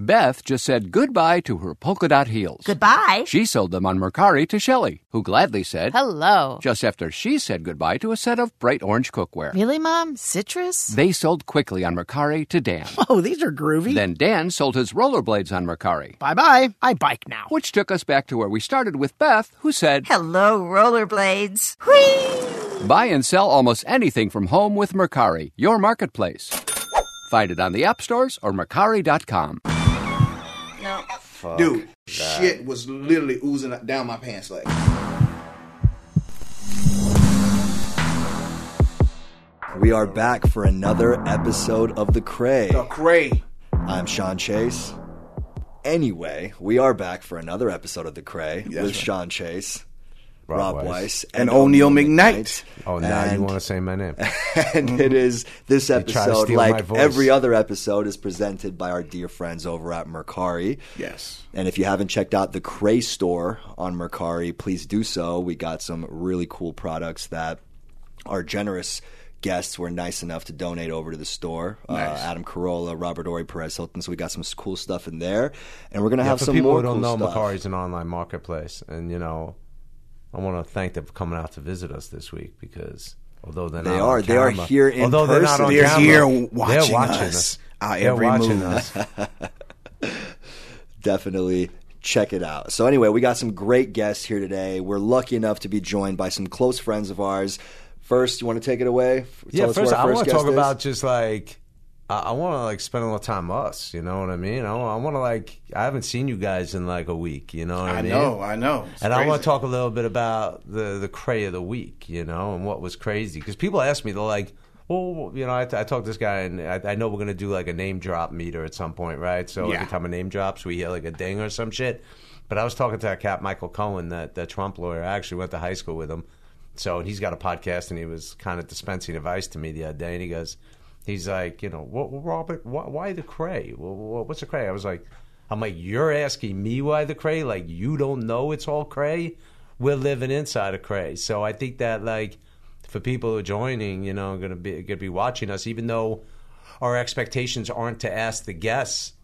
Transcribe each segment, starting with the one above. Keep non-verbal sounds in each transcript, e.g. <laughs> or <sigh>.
Beth just said goodbye to her polka dot heels. Goodbye. She sold them on Mercari to Shelley, who gladly said Hello. just after she said goodbye to a set of bright orange cookware. Really, Mom? Citrus? They sold quickly on Mercari to Dan. <laughs> Oh, these are groovy. Then Dan sold his rollerblades on Mercari, bye bye. I bike now. which took us back to where we started with Beth, who said, Hello, rollerblades. Whee! Buy and sell almost anything from home with Mercari, your marketplace. Find it on the app stores or Mercari.com. No. Dude, shit was literally oozing down my pants leg. We are back for another episode of The Cray. The cray. I'm Shawn Chase. Anyway, we are back for another episode of The Cray with right. Shawn Chase, Rob Rob, Weiss. Weiss, And O'Neal McKnight. Oh, now you want to say my name? <laughs> and it is this episode, like every other episode, is presented by our dear friends over at Mercari. Yes. And if you haven't checked out the Cray store on Mercari, please do so. We got some really cool products that our generous guests were nice enough to donate over to the store. Nice. Uh, Adam Carolla, Robert Ory, Perez Hilton. So we got some cool stuff in there, and we're gonna Yeah, have for some people more who don't cool know, stuff. Macari's an online marketplace, and you know, I want to thank them for coming out to visit us this week because although they're They not are- on they are here in although they're not person. on They're camera, here they're watching watching us, our They're every watching us. <laughs> definitely check it out. So anyway, we got some great guests here today. We're lucky enough to be joined by some close friends of ours. First, you want to take it away? Tell yeah, us first our I want to talk is? about just like I, I want to like spend a little time with us. You know what I mean? I, want to like I haven't seen you guys in like a week. You know what I, I mean? know, I know. It's and I want to talk a little bit about the the cray of the week, you know, and what was crazy because people ask me, they're like, "Well, you know, I, I talked to this guy, and I, I know we're gonna do like a name drop meter at some point, right? So Yeah. every time a name drops, we hear like a ding or some shit. But I was talking to that cat Michael Cohen, that that Trump lawyer. I actually went to high school with him, so he's got a podcast, and he was kind of dispensing advice to me the other day, and he goes, he's like, you know, Robert, why, why the cray? What's the cray? I was like. I'm like, you're asking me why the cray? Like, you don't know it's all cray? We're living inside of cray. So I think that, like, for people who are joining, you know, going to be going to be watching us, even though our expectations aren't to ask the guests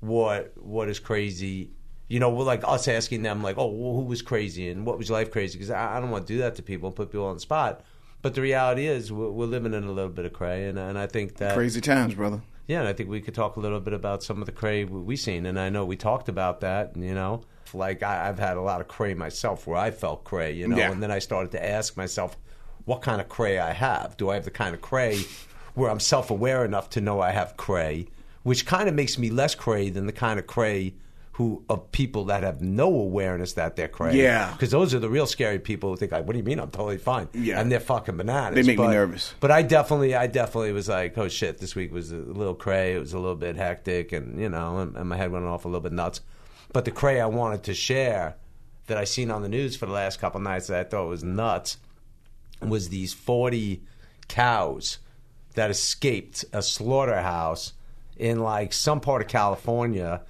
what what is crazy. You know, we're like us asking them, like, oh, well, who was crazy and what was life crazy? Because I, I don't want to do that to people, and put people on the spot. But the reality is, we're, we're living in a little bit of cray, and, and I think that Crazy times, brother. yeah, and I think we could talk a little bit about some of the cray we've seen, and I know we talked about that. You know, like I, I've had a lot of cray myself, where I felt cray. You know, Yeah. and then I started to ask myself, what kind of cray I have? Do I have the kind of cray where I'm self-aware enough to know I have cray, which kind of makes me less cray than the kind of cray who of people that have no awareness that they're cray. Yeah. because those are the real scary people who think like, "What do you mean? I'm totally fine." Yeah. and they're fucking bananas. They make me nervous. but I definitely, I definitely was like, oh shit, this week was a little cray. It was a little bit hectic, and you know, and, and my head went off a little bit nuts. But the cray I wanted to share that I seen on the news for the last couple nights that I thought was nuts was these forty cows that escaped a slaughterhouse in like some part of California,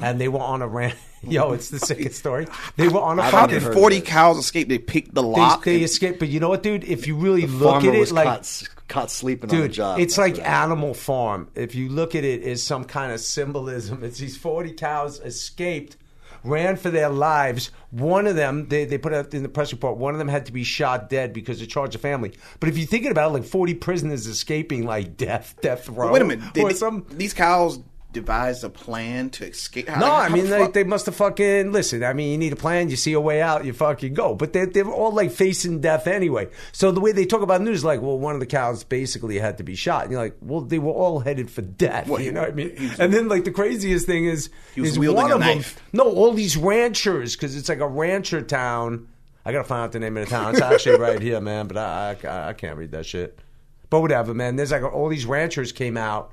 and they were on a ran. <laughs> Yo, it's the sickest story. They were on a How did 40 cows escape? They picked the lock. they and- escaped, but you know what, dude? If you really look at it, like caught, caught sleeping on the Dude, job. it's like what- Animal Farm. If you look at it as some kind of symbolism, it's these 40 cows escaped, ran for their lives. One of them, they, they put out in the press report, one of them had to be shot dead because of charge of family. But if you're thinking about it, like 40 prisoners escaping like death, death row. Wait a minute. Did they- some, these cows devised a plan to escape? How- no, I mean the they, they must have fucking listen. I mean, you need a plan. You see a way out, you fucking go. But they they're all like facing death anyway. So the way they talk about news, like, well, one of the cows basically had to be shot. And you're like, well, they were all headed for death. Well, you know what I mean? was- and then like the craziest thing is, He was is wielding one a of them. knife. No, all these ranchers because it's like a rancher town. I gotta find out the name of the town. It's actually right here, man. But I, I I can't read that shit. But whatever, man. There's like all these ranchers came out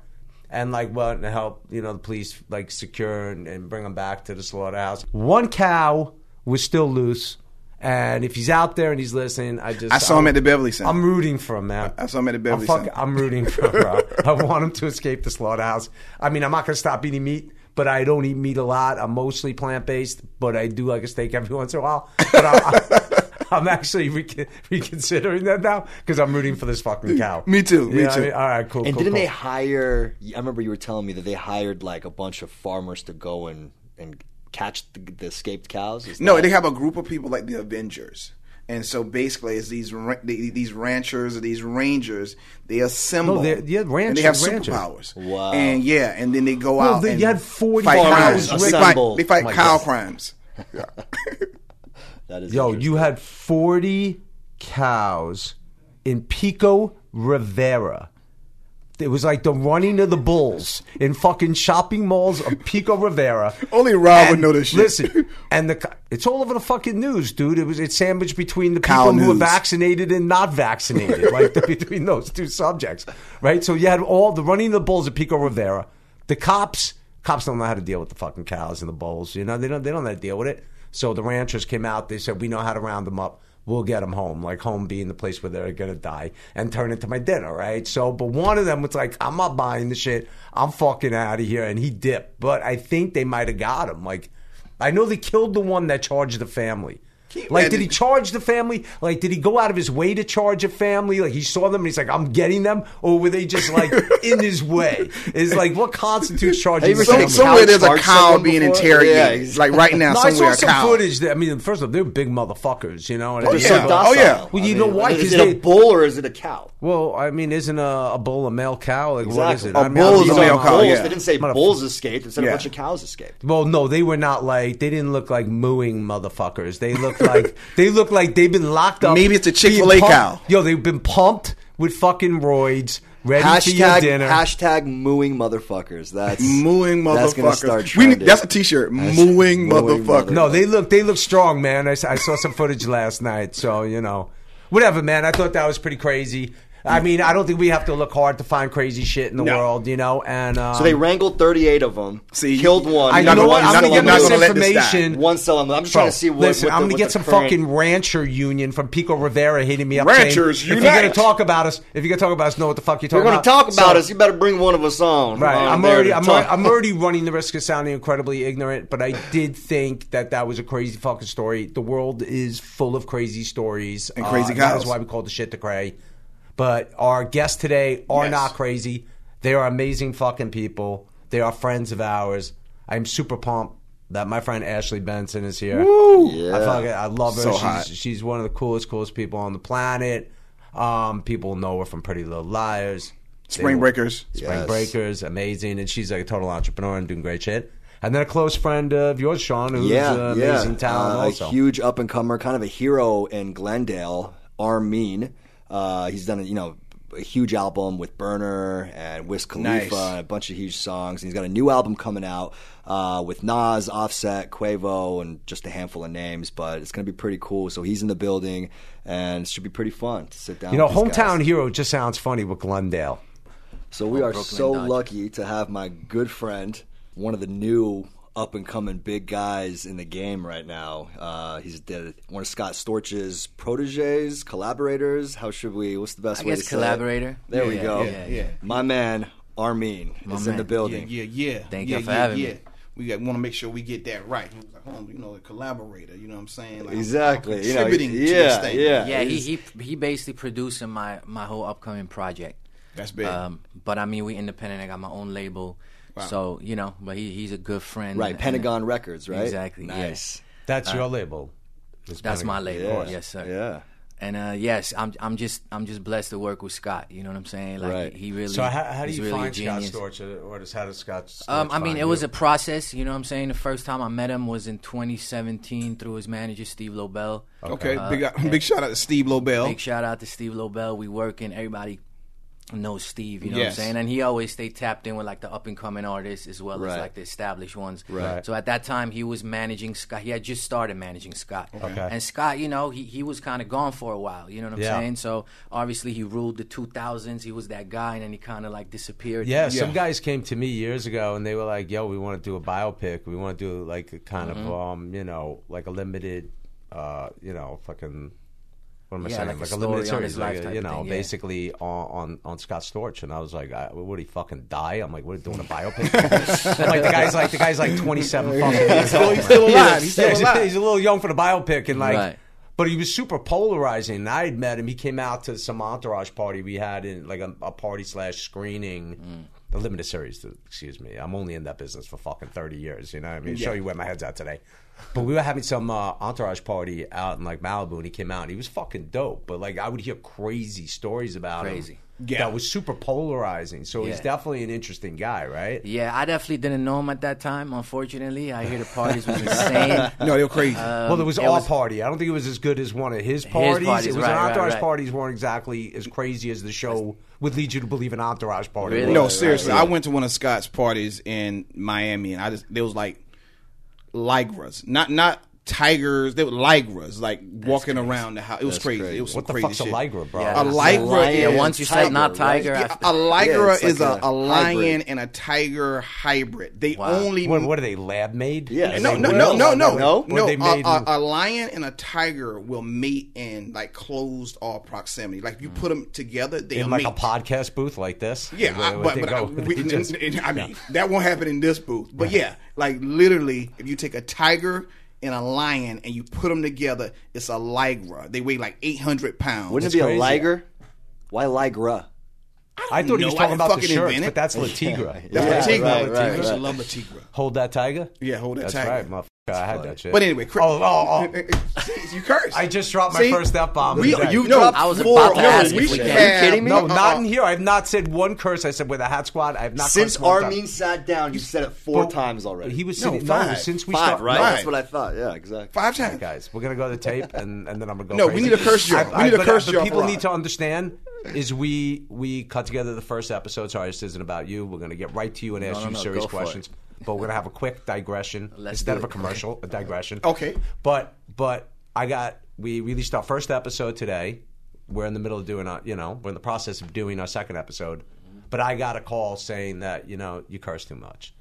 and like wanting to help, you know, the police like secure and, and bring them back to the slaughterhouse. One cow was still loose, and if he's out there and he's listening, I just I saw him at the Beverly Center. I'm rooting for him, man. I saw him at the Beverly I'm, fuck- Center. I'm rooting for him, bro. <laughs> I want him to escape the slaughterhouse. I mean, I'm not gonna stop eating meat, but I don't eat meat a lot. I'm mostly plant based, but I do like a steak every <laughs> once in a while. But I, <laughs> I'm actually recon- reconsidering that now because I'm rooting for this fucking mm, cow. Me too, me You know what I too. mean? All right, cool. And cool, didn't cool. they hire? I remember you were telling me that they hired like a bunch of farmers to go and and catch the, the escaped cows. Is No, that- they have a group of people like the Avengers. And so basically, it's these ra- the- these ranchers or these rangers. They assemble. No, they're- yeah, and they have ranchers. superpowers. Wow. And yeah, and then they go Well, out. they- and you had 40 fight crimes. They fight, they fight Oh cow God. crimes. Yeah. that is Yo, you had 40 cows in Pico Rivera. It was like the running of the bulls in fucking shopping malls of Pico Rivera. Only Rob would And know this shit. Listen, and the it's all over the fucking news, dude. It was it's sandwiched between the Cow people who are vaccinated and not vaccinated, <laughs> like the, between those two subjects, right? So you had all the running of the bulls at Pico Rivera. The cops, cops don't know how to deal with the fucking cows and the bulls. You know, they don't they don't know how to deal with it. So the ranchers came out. They said, "We know how to round them up. We'll get them home. Like home being the place where they're gonna die and turn into my dinner, right?" So, but one of them was like, "I'm not buying the shit. I'm fucking out of here," and he dipped. But I think they might have got him. Like, I know they killed the one that charged the family. You Like, did he charge the family? Like, did he go out of his way to charge a family? Like, he saw them and he's like, I'm getting them? Or were they just like <laughs> in his way? Is like, what constitutes charging Have you the ever Some, seen family? cow somewhere there's a cow being before? interrogated. Yeah, like right now, <laughs> No, I somewhere saw a some cow. footage. That, I mean, first of all, they're big motherfuckers, you know. And Oh, it's yeah. like, Oh, yeah. Well, you I know mean, why? Is it they- a bull or is it a cow? Well, I mean, isn't a, a bull a male cow? Like, what is Exactly. it? A I mean, bull is a just- male Bulls, cow, yeah. They didn't say Motherfucker. bulls escaped. They said a bunch of cows escaped. Well, no, they were not like they didn't look like mooing motherfuckers. They looked like <laughs> they look like they've been locked up. Maybe it's a Chick-fil-A cow. Yo, they've been pumped with fucking roids, ready for your Hashtag dinner. hashtag mooing motherfuckers. That's <laughs> Mooing That's gonna start motherfuckers. We that's a T-shirt. That's Mooing mooing motherfuckers. no, they look they look strong, man. I saw some footage last night, so you know, whatever, man. I thought that was pretty crazy. I mean, I don't think we have to look hard to find crazy shit in the No. world, you know. And um, So they wrangled 38 of them. See, killed one. I You're not know gonna- what you're I'm not gonna gonna- get you're this gonna let this die. information. One cell. I'm just Bro, trying to see what. listen, what the, I'm gonna what get the some current- fucking rancher union from Pico Rivera hitting me up. Ranchers saying, If you're gonna talk about us, if you're gonna talk about us, know what the fuck you're If you're talking going to about. talk about So- us, you better bring one of us on. Right, on I'm there already, to I'm, talk. already, I'm already running the risk of sounding incredibly ignorant, but I did think that that was a crazy fucking story. The world is full of crazy stories And crazy uh, That cows. is why we call the shit the cray. But our guests today are Yes. not crazy. They are amazing fucking people. They are friends of ours. I'm super pumped that my friend Ashley Benson is here. Yeah. I fucking, I love her. So she's, hot. she's one of the coolest, coolest people on the planet. Um, people know her from Pretty Little Liars. They- Spring Breakers. Spring Yes. Breakers, amazing, and she's like a total entrepreneur and doing great shit. And then a close friend of yours, Sean, who's yeah, yeah. amazing talent Uh, also. A huge up and comer, kind of a hero in Glendale, R-Mean. Uh, he's done a, you know a huge album with Berner and Wiz Khalifa Nice. and a bunch of huge songs. And he's got a new album coming out uh, with Nas, Offset, Quavo, and just a handful of names. But it's going to be pretty cool. So he's in the building, and it should be pretty fun to sit down. you know, with hometown guys. hero just sounds funny with Glendale. So we are Brooklyn so Dodgers. lucky to have my good friend, one of the new up and coming big guys in the game right now. Uh, he's the, one of Scott Storch's proteges, collaborators. How should we? What's the best I way guess to say it? collaborator. There we Yeah, go. yeah, yeah. My man R-Mean My is in the building. Yeah, yeah, yeah. Thank yeah, you for yeah, having yeah. me. We got, want to make sure we get that right. He was like, oh, you know, a collaborator. You know what I'm saying? Like, Exactly. I'm You know, contributing to yeah, this thing. yeah. Yeah, he, he he basically producing my my whole upcoming project. That's big. Um, but I mean, we independent. I got my own label, so you know. But he he's a good friend. right, and- Pentagon Records, right? Exactly, yeah. Nice. That's your label. It's That's my label. Yeah. Yes, sir. Yeah. And uh, yes, I'm I'm just I'm just blessed to work with Scott. You know what I'm saying? Like Right. he really. So how, how do you really find Scott genius. Storch, or- or does how does Scott? Storch Um, I mean, find it was a process. You know what I'm saying? The first time I met him was in 2017 through his manager Steve Lobel. okay, big, big shout out to Steve Lobel. Big shout out to Steve Lobel. We working. Everybody knows Steve. You know what I'm saying? And he always stayed tapped in with like the up and coming artists as well Right. as like the established ones. Right. So at that time, he was managing Scott. He had just started managing Scott. Okay. And Scott, you know, he he was kind of gone for a while. You know what I'm Yeah. saying? So obviously he ruled the 2000s. He was that guy, and then he kind of like disappeared. Yeah, some guys came to me years ago and they were like, "Yo, we want to do a biopic. We want to do like a kind Mm-hmm. of um, you know, like a limited, uh, you know, fucking." What am I Yeah, saying? like a a limited series, like, you know, thing, yeah. basically on, on on Scott Storch, and I was like, I, what he fucking die? I'm like, what, are you doing a biopic? <laughs> like the guy's like the guy's like 27 fucking years old. He's still alive. He's still Yeah, he's, alive. he's a little young for the biopic, and like, Right. but he was super polarizing. And I had met him. He came out to some entourage party we had in like a, a party slash screening. Mm. The limited series, excuse me. I'm only in that business for fucking 30 years. You know what I mean? Show you where my head's at today. But we were having some uh, entourage party out in like Malibu, and he came out. and He was fucking dope. But like, I would hear crazy stories about Crazy. him. Yeah. That was super polarizing. So he's definitely an interesting guy, right? Yeah, I definitely didn't know him at that time. Unfortunately, I hear the parties was <laughs> insane. No, they were crazy. well, it was it our was- party. I don't think it was as good as one of his parties. parties, it was right, an right, entourage right. parties weren't exactly as crazy as the show would lead you to believe an entourage party. Really? was. no, Right, seriously. right. I went to one of Scott's parties in Miami, and I just there was like ligras, not not tigers. They were ligras, like walking around the house. It was crazy. crazy. It was some What the crazy fuck's a ligra, bro? Yeah. A ligra lion. is Yeah, once you said not right? tiger, Yeah, a ligra Yeah, is like a, a a lion and a tiger hybrid. They Wow. only What, what are they lab made? Yeah. no, They no, will. no, no, no, No? No. A, a, a lion and a tiger will mate in like closed off proximity. Like you put them together, they in like a podcast booth like this. Yeah, I, but, but. I, we, just- <laughs> I mean that won't happen in this booth. But yeah, like literally, if you take a tiger and a lion and you put them together, it's a ligra. They weigh like eight hundred pounds. Wouldn't It's it be crazy. a liger? Why ligra? I thought he was talking about the fucking shirts, but that's La Tigra. That's Yeah, a tigra. right, right, I used to right. love a tigra. Hold that tiger. Yeah, hold that That's tiger. right, motherfucker. I had that shit. But anyway, Chris, oh, oh, oh. <laughs> you cursed. I just dropped my See? first F bomb. We, you No, dropped I was four. about to No, ask we if we should. Are you have- kidding me? No, uh-uh. not oh. in here. I have not said one curse. I said with a hat squad. I have not. Since cursed one time. R-Mean sat down, you said it four But times already. He was No, sitting. No, five. since we five, started. right? No, That's what I thought. Yeah, exactly. Five times. guys. We're gonna go to tape, and, and then I'm gonna go. No, we need a curse jar. We need a curse but jar people need to understand is we we cut together the first episode. Sorry, this isn't about you. We're gonna get right to you and ask no, you no, serious go for it. questions. But we're gonna have a quick digression <laughs> Let's instead of a commercial. A digression. <laughs> Okay. But but I got we released our first episode today. We're in the middle of doing our you know we're in the process of doing our second episode. Mm-hmm. But I got a call saying that you know you curse too much.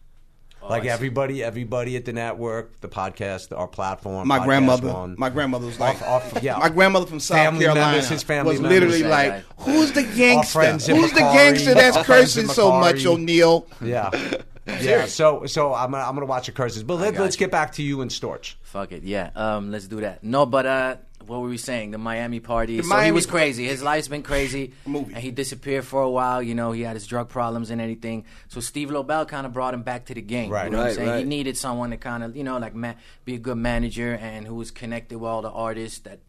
Oh, like everybody, everybody at the network, the podcast, our platform. My grandmother, One. my grandmother was like, Off- off- yeah. my grandmother from South Family Carolina members, his family was literally Right, like, right. "Who's the gangster? friends in Who's the gangster that's our friends in cursing so much, O'Neal?" Yeah, <laughs> yeah. So so I'm gonna I'm gonna watch the curses. But let, let's you. get back to you and Storch. Fuck it, yeah. Um, let's do that. No, but uh, what were we saying? The Miami party. so he Miami was crazy. His life's been crazy. <laughs> Movie. And he disappeared for a while. You know, he had his drug problems and anything. So Steve Lobel kind of brought him back to the game. Right. You know what Right, I'm saying? He needed someone to kind of, you know, like ma- be a good manager and who was connected with all the artists that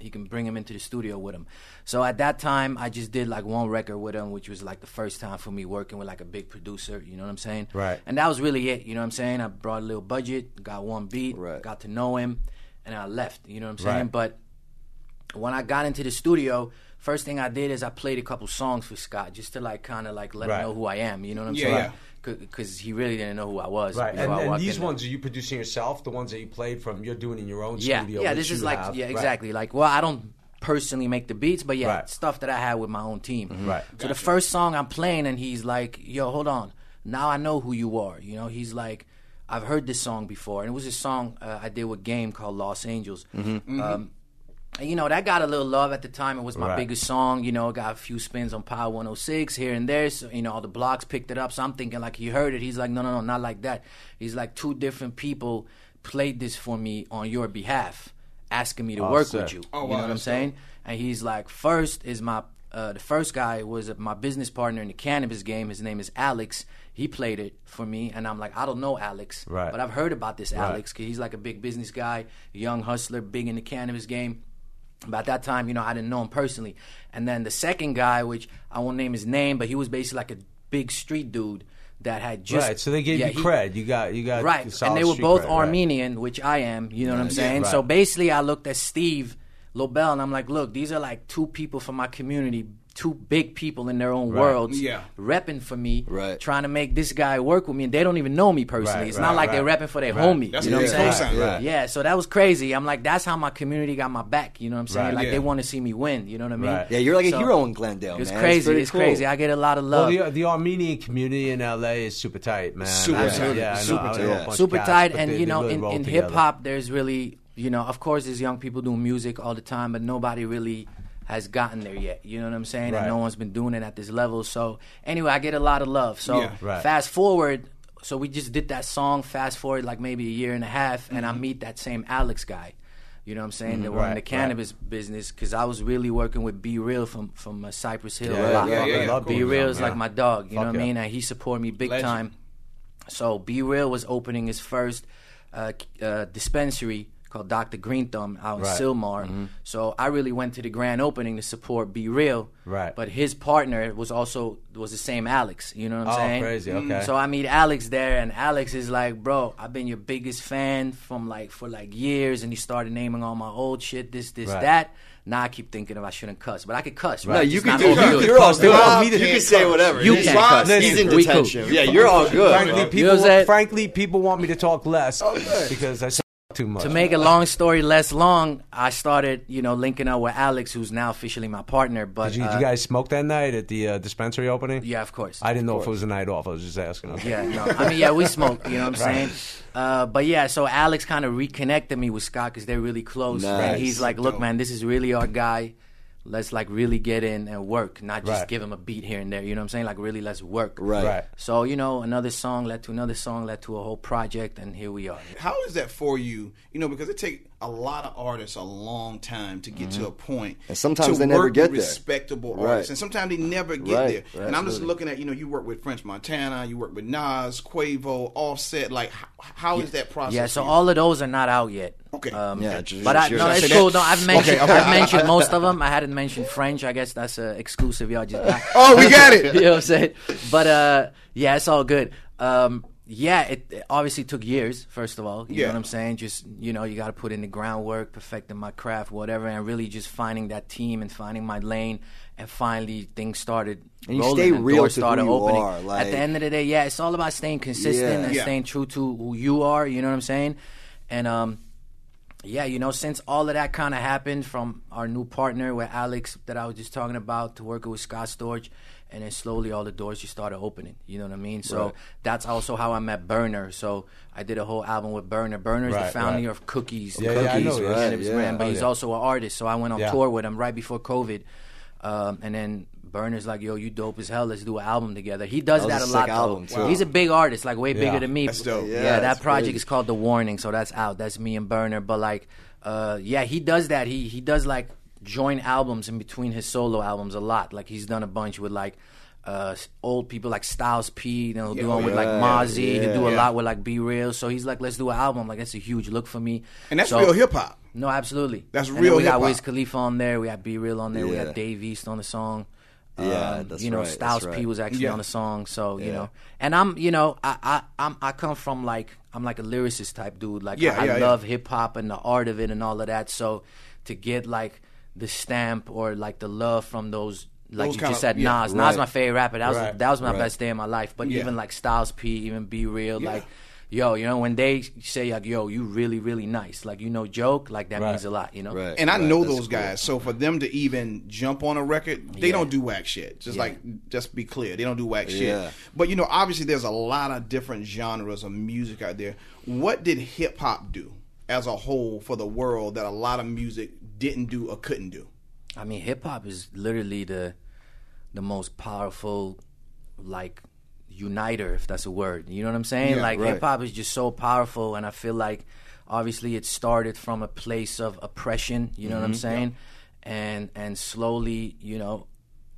he can bring him into the studio with him. So at that time, I just did like one record with him, which was like the first time for me working with like a big producer. You know what I'm saying? Right. And that was really it. You know what I'm saying? I brought a little budget, got one beat, Right. got to know him, and I left. You know what I'm saying? Right. But when I got into the studio, first thing I did is I played a couple songs for Scott just to like kind of like let Right. him know who I am. You know what I'm Yeah, saying? yeah. Because he really didn't know who I was. Right. And, I and these in there. ones, are you producing yourself? The ones that you played from, you're doing in your own yeah, studio. yeah. that This is like have, yeah, right? exactly. Like well, I don't personally make the beats, but yeah, Right. stuff that I had with my own team. Mm-hmm. Right. So the first song I'm playing, and he's like, "Yo, hold on, now I know who you are." You know, he's like, "I've heard this song before," and it was a song uh, I did with Game called Lost Angels. Um, and, you know, that got a little love at the time. It was my Right. biggest song. You know, got a few spins on Power 106 here and there. So, you know, all the blogs picked it up. So I'm thinking, like, he heard it. He's like, no, no, no, not like that. He's like, two different people played this for me on your behalf, asking me to Oh, work sick. with you. Oh, you wow, know what I'm that's saying? And he's like, first is my, uh, the first guy was my business partner in the cannabis game. His name is Alex. He played it for me, and I'm like, I don't know Alex, Right. but I've heard about this Alex because he's like a big business guy, young hustler, big in the cannabis game. At that time, you know, I didn't know him personally. And then the second guy, which I won't name his name, but he was basically like a big street dude that had just right. So they gave Yeah, you he- cred. You got you got right, and they were both cred, right. Armenian, which I am. You know what I'm saying? Right. So basically, I looked at Steve Lobel, and I'm like, look, these are like two people from my community, two big people in their own Right. worlds, Yeah. repping for me, Right. trying to make this guy work with me, and they don't even know me personally. Right, it's right, not like right. they're repping for their Right. homie. That's you know what what I'm saying? co-signed. Right. Yeah, so that was crazy. I'm like, that's how my community got my back. You know what I'm saying? Right. Like Yeah. they want to see me win. You know what I mean? Right. Yeah, you're like a So, hero in Glendale, It's man. crazy. pretty It's cool. crazy. I get a lot of Well, love. the, the Armenian community in LA is super tight, man. Super tight. Yeah, Super I know a tight. super tight and you know in, roll in together. hip hop there's really you know, of course, there's young people doing music all the time, but nobody really has gotten there yet. You know what I'm saying? Right. And no one's been doing it at this level. So anyway, I get a lot of love. So Yeah. Right. fast forward. So we just did that song. Fast forward like maybe a year and a half, and I meet that same Alex guy. You know what I'm saying? That were in Right, the right. cannabis business because I was really working with B-Real from from uh, Cypress Hill Yeah, a lot. yeah, yeah. Be Cool. Real is Yeah. like my dog. You know Fuck what I mean? And he supported me big Legend. time. So B-Real was opening his first uh, uh, dispensary called Dr. Greenthumb out in Right. Sylmar. Mm-hmm. So I really went to the grand opening to support B-Real. Right. But his partner was also was the same Alex. You know what I'm saying? Oh, saying? crazy, mm. okay. So I meet Alex there, and Alex is like, "Bro, I've been your biggest fan from like for like years," and he started naming all my old shit, this, this, Right. that. Now I keep thinking if I shouldn't cuss, but I could cuss. Right? No, you Just can do overdo it. it. You're all Cuss, good. Rob You can't say whatever. You He's- can't cuss. He's in We cool. detention. Yeah, you're all good. Frankly, people. You know what I'm saying? frankly, people want me to talk less oh, because I say too much. To make a long story less long, I started, you know, linking up with Alex, who's now officially my partner. But Did you, uh, you guys smoke that night at the uh, dispensary opening? yeah, of course. I didn't know if it was a night off. I was just asking. Okay. Yeah, no. I mean, yeah, we smoke. You know what I'm saying? Uh, but yeah, so Alex kind of reconnected me with Scott because they're really close. Nice. And he's like, "Look, Dope. man, this is really our guy. Let's like really get in and work, not just Right. give him a beat here and there. You know what I'm saying? Like really, let's work. Right. Right. So you know, another song led to another song, led to a whole project, and here we are. How is that for you? You know, because it take a lot of artists a long time to get to a point. And sometimes they never get with there. respectable Right. artists, and sometimes they never get Right, there. right, and I'm just looking at you know, you work with French Montana, you work with Nas, Quavo, Offset. Like, how, how is that process? Yeah, so for all of those are not out yet. Okay. Um, Yeah, just- but I, just- no, it's cool. No, I've mentioned, Okay, okay. I've mentioned most of them. I hadn't mentioned French. I guess that's uh, exclusive. Y'all just. <laughs> Oh, we <laughs> got it. you know what I'm saying? But uh, yeah, it's all good. Um, yeah, it, it obviously took years. First of all, you Yeah. know what I'm saying. Just you know, you got to put in the groundwork, perfecting my craft, whatever, and really just finding that team and finding my lane. And finally, things started And you rolling stay and real doors to who started you opening. are, At the end of the day, yeah, it's all about staying consistent Yeah. and Yeah. staying true to who you are. You know what I'm saying? And um, yeah, you know, since all of that kind of happened from our new partner with Alex that I was just talking about to working with Scott Storch, and then slowly all the doors just started opening. You know what I mean? So Right. that's also how I met Berner. So I did a whole album with Berner. Berner's Right, the founder right. of Cookies. Yeah, yeah, I Cookies, know, the yeah. cannabis Yeah. brand, but Oh, he's yeah. also an artist. So I went on Yeah. tour with him right before COVID. Um, and then Berner's like, "Yo, you dope as hell. Let's do an album together." He does That that, a a lot. sick though. album, too. He's a big artist, like way Yeah. bigger than me. That's dope. Yeah, Yeah, that project crazy. is called The Warning, so that's out. That's me and Berner. But like, uh, yeah, he does that. He he does like joint albums in between his solo albums a lot. Like he's done a bunch with like uh, old people like Styles P. You know, do Yeah, one with like yeah, Mozzy. He'll do a yeah. lot with like B Real. So he's like, let's do an album. Like that's a huge look for me. and that's So- real hip hop. no, absolutely. That's real we got hip-hop. Wiz Khalifa on there. We got B Real on there. We Yeah. got Dave East on the song. Yeah, Um, you know, right, Styles that's P was actually Yeah. on the song. So you know, and I'm, you know, I, I, I'm, I come from like, I'm like a lyricist type dude. Like, Yeah, I, yeah, I yeah. love hip hop and the art of it and all of that. So to get like the stamp or like the love from those. Like Those you just said, yeah, Nas. right. Nas my favorite rapper. That was Right, that was my right. best day of my life. But Yeah. even like Styles P, even B-Real, Yeah. like, yo, you know, when they say like, yo, you really, really nice, like you know, joke, like that Right. means a lot, you know. Right. And I right, know that's those cool. guys. So for them to even jump on a record, they Yeah. don't do whack shit. Just Yeah. like, just be clear, they don't do whack Yeah. shit. But you know, obviously, there's a lot of different genres of music out there. What did hip hop do as a whole for the world that a lot of music didn't do or couldn't do? I mean, hip hop is literally the the most powerful, like, uniter, if that's a word. You know what I'm saying? Yeah, like, right. hip hop is just so powerful, and I feel like, obviously, it started from a place of oppression. You know what I'm mm-hmm, saying? And and slowly, you know.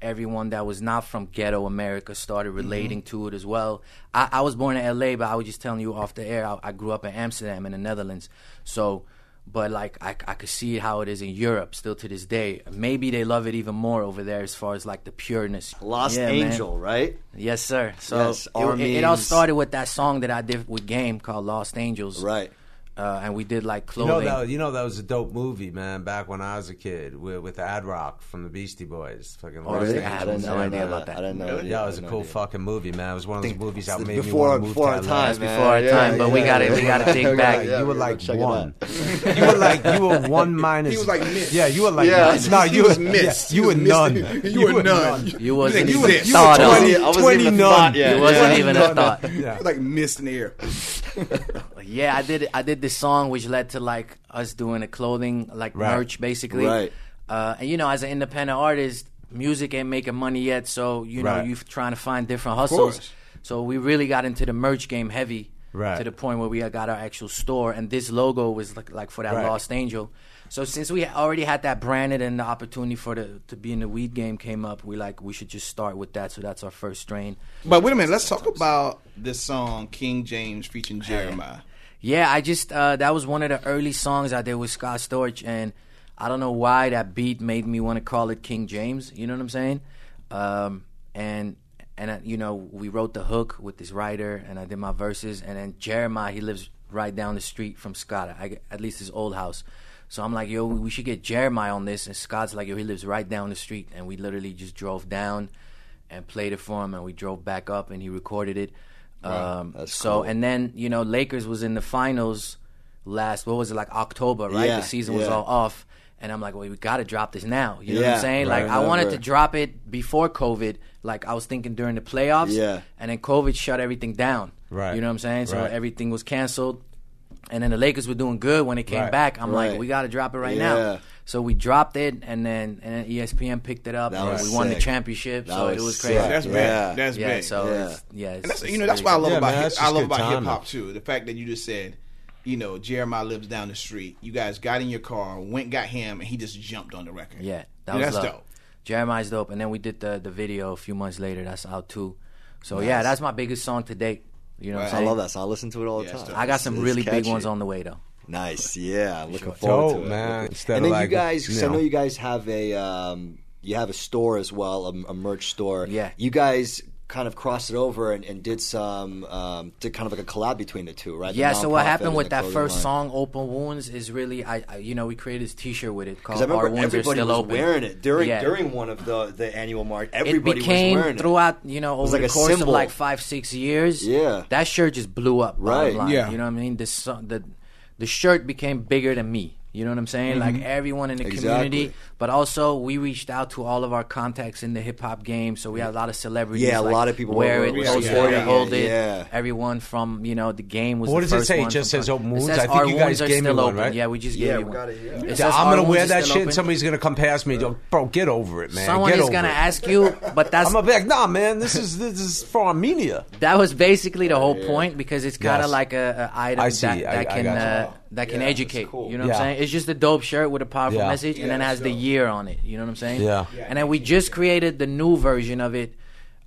Everyone that was not from ghetto America started mm-hmm. relating to it as well. I, I was born in LA, but I was just telling you off the air. I, I grew up in Amsterdam in the Netherlands. So, but like I, I could see how it is in Europe still to this day. Maybe they love it even more over there as far as like the pureness. Lost Yeah, man. Angel, right? Yes, sir. So Yes, it, it, it all started with that song that I did with Game called Lost Angels. Right. Uh, and we did like You know that you know that was a dope movie, man. Back when I was a kid, with, with Ad Rock from the Beastie Boys. Fucking Oh, really? I had didn't no know idea that. about that. I didn't know. Really? Yeah, it was a cool idea. fucking movie, man. It was one of those movies that it's made me before- want to move before to our time, man. before our Yeah, time, but we gotta yeah. we gotta dig <laughs> back. you were like one. <laughs> you were like you were <laughs> one minus. He was like missed. Yeah, you were like Yeah. No, you was were missed. you were none. You were none. You wasn't You even thought were of. 20, wasn't 20 even a none. thought yet. It wasn't even a thought. Like mist in the air. Yeah, I did. I did this song, which led to like us doing a clothing like Right. merch, basically. Right. Uh, and you know, as an independent artist, music ain't making money yet, so you know Right. you trying to find different hustles. So we really got into the merch game heavy, Right. to the point where we got our actual store, and this logo was like, like for that Right. Lost Angel. So since we already had that branded and the opportunity for the to be in the weed game came up, we like we should just start with that. So that's our first strain. But wait a minute, let's talk about this song King James featuring Jeremiah. Yeah, I just uh, that was one of the early songs I did with Scott Storch, and I don't know why that beat made me want to call it King James. You know what I'm saying? Um, and and you know we wrote the hook with this writer, and I did my verses, and then Jeremiah he lives right down the street from Scott, I, at least his old house. So I'm like, yo, we should get Jeremiah on this, and Scott's like, yo, he lives right down the street, and we literally just drove down and played it for him, and we drove back up, and he recorded it. Um, so cool. and then you know Lakers was in the finals last what was it like October right Yeah, the season was all off and I'm like well we got to drop this now you know what I'm saying right. like I wanted to drop it before COVID like I was thinking during the playoffs Yeah. and then COVID shut everything down Right. you know what I'm saying so Right. everything was canceled and then the Lakers were doing good when it came Right. back I'm like we got to drop it right Yeah. now so we dropped it and then and then ESPN picked it up That and was we won the sick. championship That so was it was sick. crazy That's Yeah. big. That's yeah big. so Yeah. It's, yeah it's, And that's it's you know that's really what I love Yeah, about man, hip, that's I just love good about hip timing. hop too. The fact that you just said, you know, Jeremiah lives down the street. You guys got in your car, went got him, and he just jumped on the record. Yeah, that Yeah, was that's dope. dope. Jeremiah's dope, and then we did the the video a few months later. That's out too. So yeah, that's my biggest song to date. You know what I'm I saying? love that song. I listen to it all the Yeah, it's time. dope. I got some It's really big catchy. ones on the way though. Nice, yeah. Looking forward Dope, to it. man. Instead and of then like, you guys, you I know know. you guys have a um, you have a store as well, a, a merch store. Yeah. you guys kind of crossed it over and, and did some um, did kind of like a collab between the two, right? The Yeah. So what happened with that first line. song, "Open Wounds," is really I, I you know we created this T-shirt with it called "Our Wounds Are everybody Still was Open." wearing it during Yeah. during one of the the annual march. It Everybody became was wearing it. throughout you know over like the course of like five six years. Yeah. that shirt just blew up. Right. line, Yeah. you know what I mean. This the the shirt became bigger than me. You know what I'm saying? Like everyone in the Mm-hmm. Exactly. community, but also we reached out to all of our contacts in the hip hop game. So we had a lot of celebrities. Yeah, a like, lot of people wear it, were post supporting it, it, hold it. yeah. Everyone from you know the game was. What the does it first say? It one just says Open Wounds? It says I think you guys are gave me still one, open. right? Yeah, we just Yeah, gave we you one. got it here. It says I'm gonna wear that shit, and somebody's gonna come past me. Bro, get over it, man. Someone get is gonna ask you, but that's <laughs> I'm gonna be like, nah, man. This is this is for Armenia. That was basically the whole point because it's kind of like a, a item that, I- that I can got you. uh, that can educate. You know what I'm saying? It's just a dope shirt with a powerful message, and then has the dope. Year on it. You know what I'm saying? Yeah. And then we just created the new version of it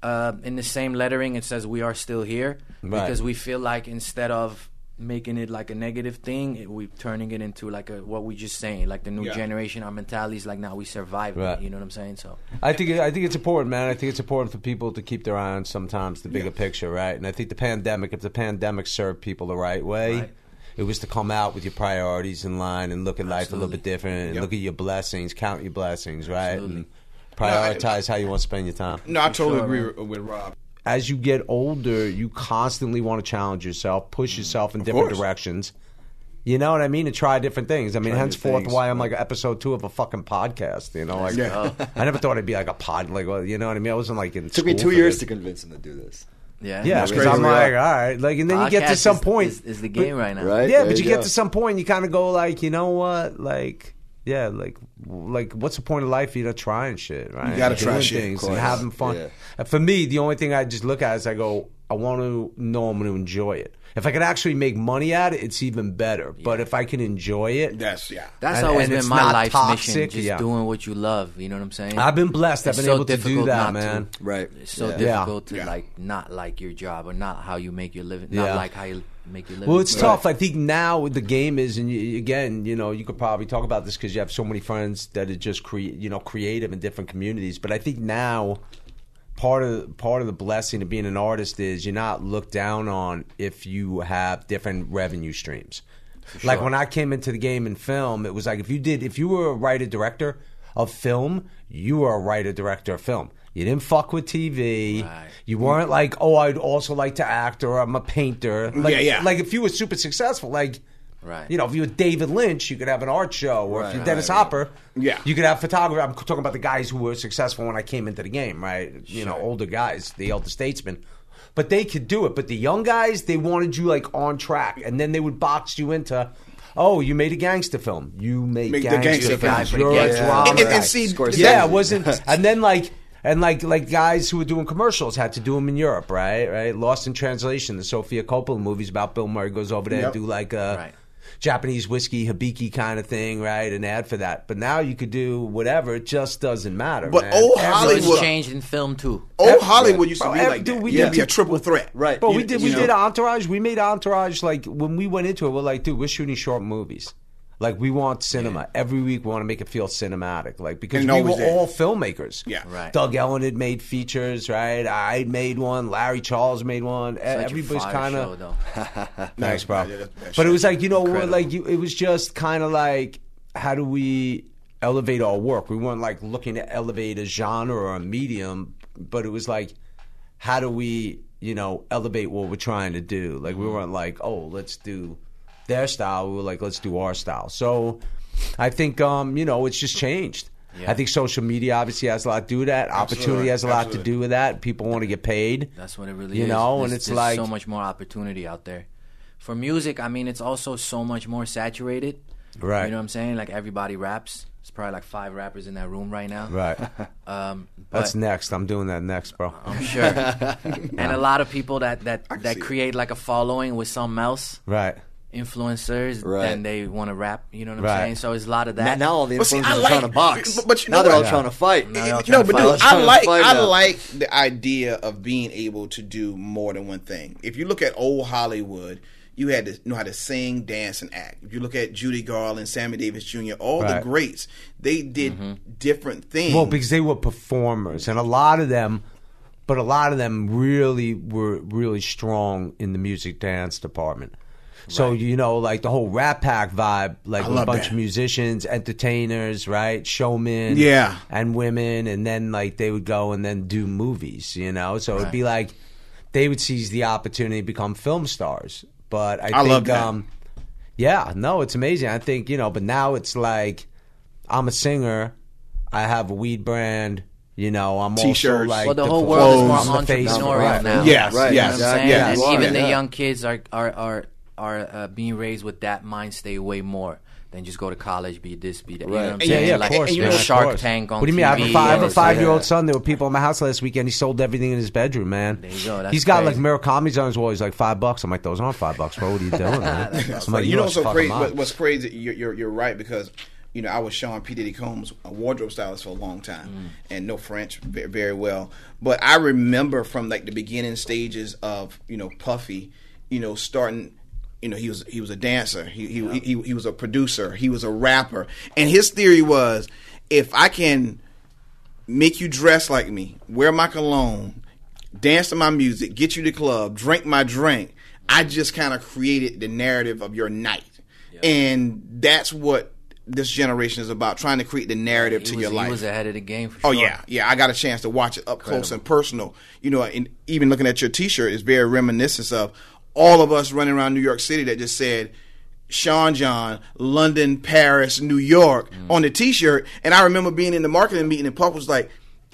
uh, in the same lettering. It says "We are still here" Right. because we feel like instead of making it like a negative thing, it, we turning it into like a what we just saying, like the new Yeah. generation. Our mentality is like, now we survive. Right. It, you know what I'm saying? So I think I think it's important, man. I think it's important for people to keep their eye on sometimes the bigger picture, right? And I think the pandemic, if the pandemic served people the right way, Right. It was to come out with your priorities in line and look at life a little bit different and Yep. look at your blessings, count your blessings, right? Absolutely. And prioritize how you want to spend your time. No, I totally sure, agree man. with, with Rob. As you get older, you constantly want to challenge yourself, push yourself in different course. directions. You know what I mean? To try different things. I mean, Try henceforth, things, why I'm like episode two of a fucking podcast. You know, like Yeah. I never thought I'd be like a pod. Like, well, you know what I mean? I wasn't like in. It took me two years this. to convince him to do this. Yeah, Yeah, That's because. I'm like, all right, like, and then you get to some is- point. is, is the game right now. Right? Yeah, There but you you get go. to some point, point, you kind of go like, you know what, like, yeah, like, like, what's the point of life? You know, trying shit, right? You gotta Doing try shit, of things and course. having fun. Yeah. And for me, the only thing I just look at is I go, I want to know I'm going to enjoy it. If I could actually make money at it, it's even better. But if I can enjoy it, That's yeah. That's And- always and been my not life's toxic, mission, just yeah. doing what you love. You know what I'm saying? I've been blessed. I've It's been so able to do difficult that, not to. man. Right. It's so Yeah. difficult to Yeah. like not like your job or not how you make your living, Yeah. not like how you make your living. Well, it's Right. tough. I think now the game is, and you, again, you know, you could probably talk about this because you have so many friends that are just create, you know, creative in different communities. But I think now part of part of the blessing of being an artist is you're not looked down on if you have different revenue streams. Like when I came into the game in film, it was like if you did, if you were a writer director of film, you were a writer director of film. You didn't fuck with TV. Right. You weren't like, oh, I'd also like to act or I'm a painter. Like, Yeah, yeah. Like if you were super successful, like, Right. you know, if you were David Lynch, you could have an art show, or if you're Dennis right, Hopper, Yeah. you could have photography. I'm talking about the guys who were successful when I came into the game, right? You know, older guys, the elder statesmen. but they could do it. But the young guys, they wanted you like on track, and then they would box you into. Oh, you made a gangster film. You make, Make the gangster, gangster films. films. You're Yeah. a drama And, and, guy. and see, Scorsese. Yeah, it wasn't. <laughs> And then like and like like guys who were doing commercials had to do them in Europe, right? Right. Lost in Translation, the Sofia Coppola movies about Bill Murray goes over there Yep. and do like a Right. Japanese whiskey hibiki kind of thing, right? An ad for that. But now you could do whatever. It just doesn't matter. But man. old So Hollywood- changed in film too. Old Hollywood used to Bro, be ev- like dude, that. we Yeah, did- be a triple threat. Right. But You- we did you we know. did Entourage. We made Entourage like when we went into it. We're like, dude, we're shooting short movies. Like we want cinema every week. We want to make it feel cinematic, like because And we always were did. all filmmaker's. Yeah. Right. Doug Ellin had made features, right? I made one. Larry Charles made one. Such Everybody's fire kind of though. <laughs> Thanks, bro. Yeah, that's the best But it was like you know, we're like you, it was just kind of like how do we elevate our work? We weren't like looking to elevate a genre or a medium, but it was like how do we you know elevate what we're trying to do? Like we mm-hmm. weren't like oh let's do their style. We were like let's do our style. So I think um you know it's just changed. Yeah. I think social media obviously has a lot to do with that. Opportunity has a lot to do with that. People want to get paid. That's what it really You is. You know, and it's like- so much more opportunity out there. For music, I mean, it's also so much more saturated. Right. You know what I'm saying? Like everybody raps. It's probably like five rappers in that room right now. Right. <laughs> Um, That's next. I'm doing that next, bro. <laughs> I'm sure. <laughs> and a lot of people that that that create like a following with something else, Right. Influencers, Right. then they want to rap. You know what I'm Right. saying? So it's a lot of that. now all the But see, influencers are like- trying to box. but- but you know now they're what? all trying to fight. Now no, but dude, I like I now. like the idea of being able to do more than one thing. If you look at old Hollywood, you had to know how to sing, dance, and act. If you look at Judy Garland, Sammy Davis Jr., all the greats, they did Mm-hmm. different things. Well, because they were performers, and a lot of them, but a lot of them really were really strong in the music dance department. So you know, like the whole Rat Pack vibe, like a bunch that. of musicians, entertainers, right, showmen, Yeah. and women, and then like they would go and then do movies, you know. So it'd be like they would seize the opportunity to become film stars. But I, I think, love that. um, yeah, no, it's amazing. I think you know, but now it's like I'm a singer. I have a weed brand. You know, I'm also T-shirts. like well, the the whole cl- world is more I'm the face of entrepreneurial rap. now. Yes, Right, You know yes, what I'm yes. Even Yeah. the young kids are are are are uh, being raised with that mind state way more than just go to college, be this, be that. You know what I'm Yeah, saying? yeah, like of course. and you man, know, Shark course. Tank on What do you mean? I have a TV five, I have a five-year-old son. There were people in my house last weekend. He sold everything in his bedroom, man. There you go, that's He's got crazy. like Murakami's on his wall. He's like five bucks. I'm like, those aren't five bucks, bro. What are you <laughs> doing, man? I'm like, you know what's so crazy? mind. What, what's crazy? You're, you're you're right because you know I was Sean P Diddy Combs, a wardrobe stylist for a long time, Mm. and know French very, very well. But I remember from like the beginning stages of you know Puffy, you know starting. You know he was he was a dancer. He he, he he was a producer. He was a rapper, and his theory was if I can make you dress like me, wear my cologne, dance to my music, get you to club, drink my drink. I just kind of created the narrative of your night. And that's what this generation is about, trying to create the narrative He to was, your he life. was ahead of the game for Oh yeah, yeah. I got a chance to watch it up close and personal. You know, and even looking at your T-shirt is very reminiscent of all of us running around New York City that just said Sean John, London, Paris, New York Mm. on the T-shirt. And I remember being in the marketing meeting and Puff was like,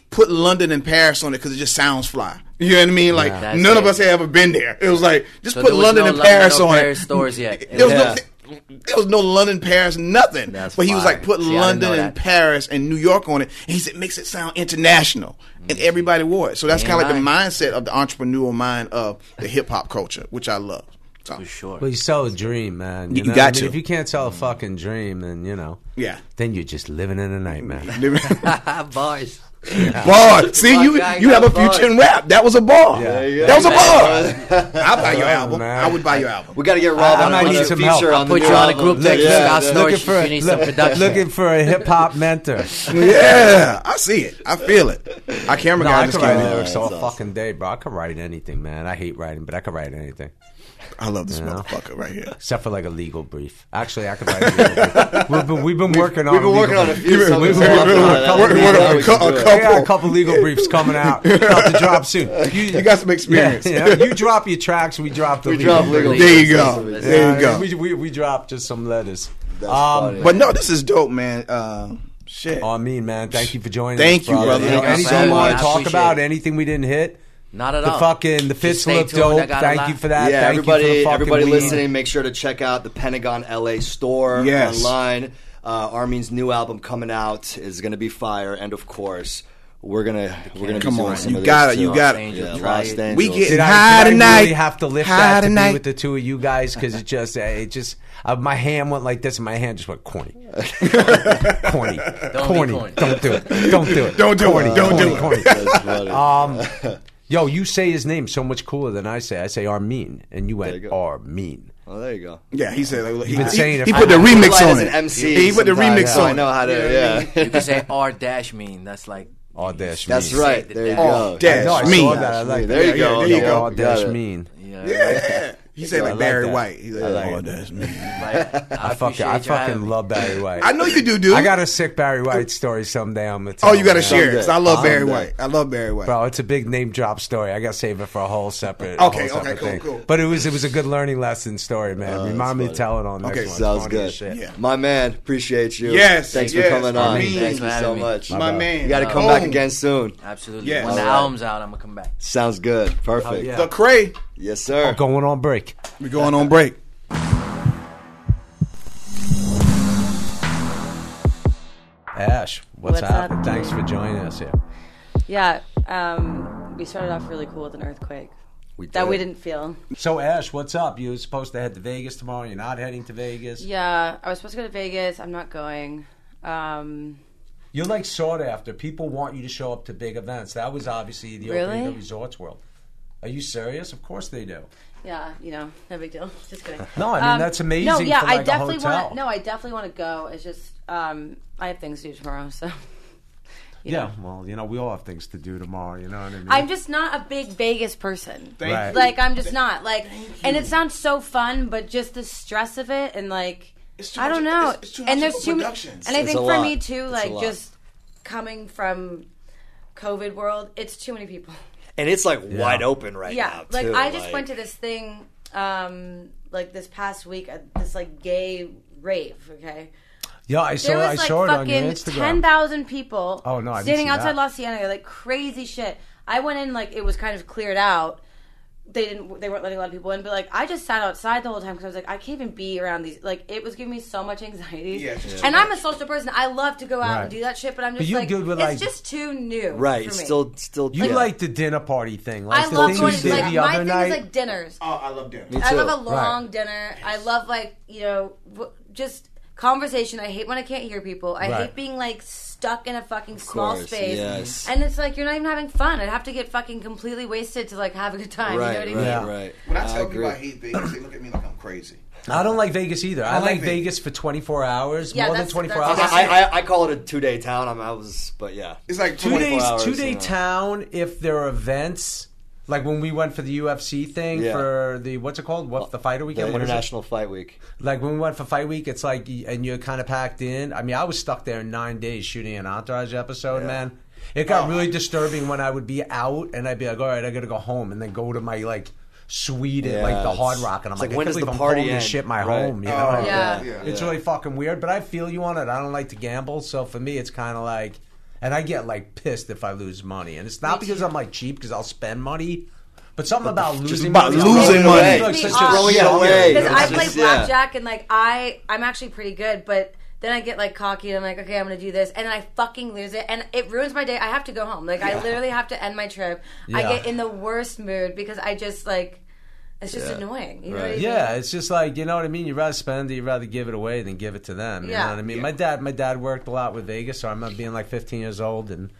"Put London and Paris on it because it just sounds fly." You know what I mean? Like That's none of us had ever been there. It was like just So put London no and London, Paris no on Paris it. stores yet. <laughs> There was Yeah. no. There was no London, Paris, nothing. That's but he was like, put See, London and. Paris and New York on it. And he said, makes it sound international. And mm-hmm. everybody wore it. So that's kind of like the mindset of the entrepreneurial mind of the hip hop culture, which I love. So, For sure. But you sell a dream, man. You know? got I mean, to. If you can't sell a mm-hmm. fucking dream, then you know. yeah. Then you're just living in a nightmare. <laughs> <laughs> Bars. Bar. See, you you have a future in rap. That was a bar. Yeah. you go. That was a bar. <laughs> I'll buy your album. man. I would buy your album. We got to get Rob I- I on might a need some help. on the Put new you on a group text. Yeah, Scott yeah. Looking for you need some look- production. looking for a hip hop mentor. <laughs> Yeah, I see it. I feel it. Our camera No, guy I just could write came lyrics all That's awesome. fucking day, bro. I could write anything, man. I hate writing, but I could write anything. I love this You know? motherfucker right here. Except for like a legal brief. Actually, I could write a legal brief. We've been, we've been working on We've been legal working on a few. We've been- subjects we've been- off we've been that. That working- would be- working on that a we cou- should a couple- I got a couple legal briefs coming out. <laughs> About to drop soon. <laughs> You, You got some experience. Yeah, you, know, you drop your tracks, we drop the We legal drop brief. legal. There you go. There you go. We, we, we drop just some letters. That's Um. But no, this is dope, man. Uh, shit. Oh, I mean, man, thank you for joining Thank us, you, brother. You know, Thank you anything so you want much. to talk about, anything we didn't hit, Not at the all. fucking the Just fits look tuned. Dope. Thank you for that. yeah, Thank everybody, you for the fucking everybody weed. listening, make sure to check out the Pentagon LA store Yes. online. Uh, R-Mean's new album coming out is going to be fire, and of course, we're gonna we're gonna Come be on, some you of got this it, you got it. Angel, Yeah, try Lost it. Angels. We getting Did I, high did I tonight. really have to lift High that to be with the two of you guys? Because it just, uh, it just, uh, my hand went like this, and my hand just went corny, <laughs> corny, Don't corny. be corny. Don't do it. Don't do it. Don't do it. Corny, Don't do corny, it. corny. That's funny. Um, yo, you say his name so much cooler than I say. I say Armin, and you There went you go. Armin. oh, there you go. Yeah, he said like, he, been he- saying it he for- put the I- I remix on as it. an MC he put the sometimes, remix so I on know how to. You know what I Yeah. You can say R dash mean. That's like R dash that's mean. right. There you go. Dash No, I me. saw that. I like There you that. go. there you go. R Got dash it. mean. yeah. Yeah, he said like like Barry that. White. He's like, like oh, it. that's me. Like, <laughs> I, I fucking, I appreciate you having fucking love Barry White. I know you do, dude. I got a sick Barry White story someday. I'm gonna oh, tell Oh, you got to man. share it 'cause I love Someday. Barry Someday. White. I love Barry White. Bro, it's a big name drop story. I got to save it for a whole separate. Okay, whole okay, separate cool, thing. cool. But it was it was a good learning lesson story, man. Oh, Remind me to funny. tell it on next Okay, one. Sounds Funny good. shit. Yeah. My man, appreciate you. Yes, Thanks yes, for coming on. Thank Thanks you so much. My man. You got to come back again soon. Absolutely. Yes. When the album's out, I'm gonna come back. Sounds good. Perfect. The Cray. Yes, sir. Going on break. We're going on break. Ash, what's, What's happening? up? Thanks for joining us here. Yeah, um, we started off really cool with an earthquake We that we didn't feel. So Ash, what's up? You were supposed to head to Vegas tomorrow. You're not heading to Vegas. Yeah, I was supposed to go to Vegas. I'm not going. Um, You're like sought after. People want you to show up to big events. That was obviously the opening Really? of Resorts World. Are you serious? Of course they do. yeah, you know, no big deal. <laughs> Just kidding. No, I mean Um, that's amazing. No, yeah, for, like, I definitely a hotel. want. No, I definitely want to go. It's just um, I have things to do tomorrow, so. <laughs> you Yeah, know. well, you know, we all have things to do tomorrow. You know what I mean? I'm just not a big Vegas person. Thank Right. you. Like I'm just not like, and it sounds so fun, but just the stress of it and like It's too I don't much- know. it's- it's too and there's of too many, and I think for lot. me too, like just coming from COVID world, it's too many people. And it's like wide open right yeah, now. like too, I just like- went to this thing, um, like this past week, at this like gay rave. Okay, yeah, I saw. there was I like saw it on your fucking Instagram. ten thousand people. Oh, no, I didn't standing see outside that. La Cienega, like crazy shit. I went in like it was kind of cleared out. They didn't. They weren't letting a lot of people in, but like I just sat outside the whole time because I was like, I can't even be around these. Like it was giving me so much anxiety. Yeah, it's just too and I'm a social person. I love to go out Right. and do that shit, but I'm But just you like, good with, it's like- just too new. right. For me. Still, still. You yeah. like the dinner party thing? Like I the love thing going to like the my other thing night. is like dinners. Oh, I love dinner. Me I love a long Right. dinner. I love like you know just conversation. I hate when I can't hear people. I Right. hate being like stuck in a fucking small course, space. yes. And it's like you're not even having fun. I'd have to get fucking completely wasted to like have a good time. right, you know what I mean? right, Yeah. right. When I tell agree. people I hate Vegas, they look at me like I'm crazy. I don't like Vegas either. I, I like like Vegas for 24 hours, Yeah, more than that's- 24 hours. I, I, I, I call it a two day town. I'm, I was, but yeah, It's like two days. Hours, two day you know. town. If there are events, like when we went for the UFC thing Yeah. for the what's it called? What the fighter the weekend? What is it? International Fight Week. Like when we went for fight week, it's like, and you're kind of packed in. I mean, I was stuck there in nine days shooting an Entourage episode, Yeah. man. It got Oh. really disturbing when I would be out and I'd be like, all right, I got to go home, and then go to my like suite at Yeah, like the Hard Rock, and I'm it's like, like, I when can't does the party calling end? shit my Right. home. You Oh, know? Yeah. yeah. It's really fucking weird, but I feel you on it. I don't like to gamble, so for me, it's kind of like, and I get like pissed if I lose money, and it's not Me because too. I'm like cheap because I'll spend money, but something about losing about money, losing money. like such a Throwing it away. Because I play just- yeah. blackjack and like I I'm actually pretty good, but then I get like cocky and I'm like, okay, I'm gonna do this, and then I fucking lose it, and it ruins my day. I have to go home. Like I literally have to end my trip. I get in the worst mood because I just like it's just Yeah. annoying. You know Right. I mean? Yeah, it's just like you know what I mean. You'd rather spend it, you'd rather give it away than give it to them. You Yeah. know what I mean? My dad, my dad worked a lot with Vegas, so I remember being like 15 years old, and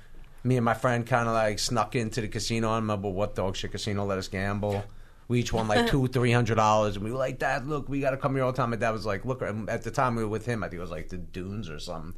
me and my friend kind of like snuck into the casino. I remember what dog shit casino let us gamble. We each won like <laughs> two, three hundred dollars, and we were like, "Dad, look, we got to come here all the time." My dad was like, "Look," um, at the time we were with him. I think it was like the Dunes or something.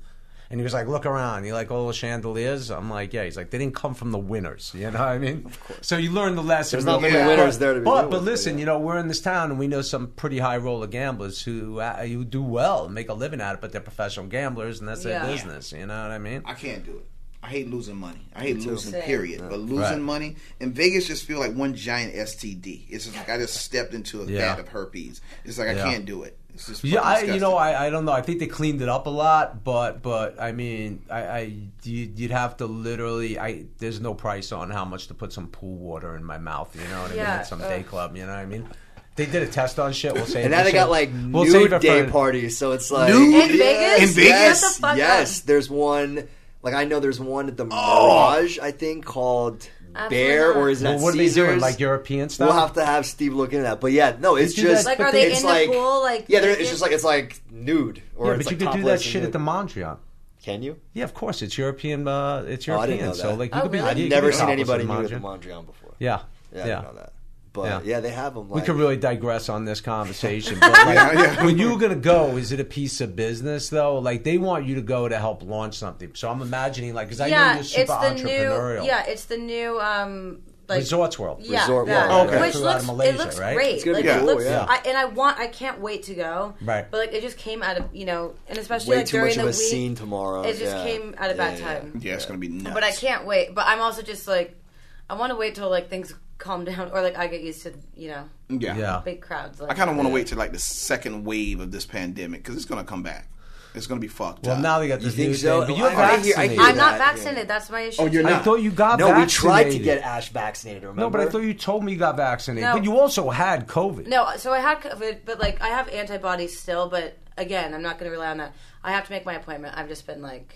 And he was like, "Look around. You like all the chandeliers?" I'm like, "Yeah." He's like, "They didn't come from the winners." You know what I mean? Of course. So you learn the lesson. There's not many quick. winners there to be But but listen, yeah. you know, we're in this town and we know some pretty high roller gamblers who uh, who do well and make a living at it, but they're professional gamblers and that's Yeah. their business. You know what I mean? I can't do it. I hate losing money. I hate losing, Same. period. But losing Right. money in Vegas just feel like one giant STD. It's just like I just stepped into a Yeah. vat of herpes. It's like I Yeah. can't do it. It's Yeah, I, you know. I, I don't know. I think they cleaned it up a lot, but but I mean, I, I you, you'd have to literally. I there's no price on how much to put some pool water in my mouth. You know what I mean? At some ugh. day club. You know what I mean? They did a test on shit. We'll say. And now they got like we'll save nude it day for- parties, so it's like Nude? In Vegas? In Vegas? Shut the yes, there's one. Like I know there's one at the Oh. Mirage, I think called Absolutely Bare, not. or is that Well, at what are they doing? Like European stuff? We'll have to have Steve look into that. But yeah, no, it's do that- just Like, are they they- in it's the like- pool? Like, yeah, it's just like it's like nude. Or yeah, it's but you like could do that shit and at the. Mondrian. Can you? Yeah, of course. It's European. Uh, it's Oh, I European. didn't know So like, you Oh, could be. really? I've never seen anybody at nude at the Mondrian. Mondrian before. Yeah, Yeah, I didn't know that. But Yeah. yeah, they have them. We Like, could really digress on this conversation. <laughs> But like, Yeah, yeah. when you were gonna go, is it a piece of business though? Like they want you to go to help launch something. So I'm imagining like because I know yeah, you're it's super the entrepreneurial. new. Yeah, it's the new. Um, like Resorts World. Yeah, Resort that. World, Okay. Which Flew out looks, of Malaysia, it looks right? great. It's gonna like, be it cool, looks, yeah. I, and I want, I can't wait to go. Right. But like, it just came out of you know, and especially way like too during much of the a week, scene tomorrow. it just yeah. came at a bad Yeah, yeah, time. yeah, it's gonna be nuts. But I can't wait. But I'm also just like, I want to wait till like things calm down, or like I get used to you know Yeah, Yeah. big crowds. Like, I kind of want to wait till like the second wave of this pandemic because it's gonna come back. It's gonna be fucked Well, up. now they got You this think new so? thing. But oh, you're I hear- I vaccinated. hear I'm not vaccinated. That's my issue. Oh, you're not. I thought you got No, we tried to get Ash vaccinated. Remember? No, but I thought you told me you got vaccinated. No. But you also had COVID. No, so I had COVID, but like I have antibodies still. But again, I'm not going to rely on that. I have to make my appointment. I've just been like,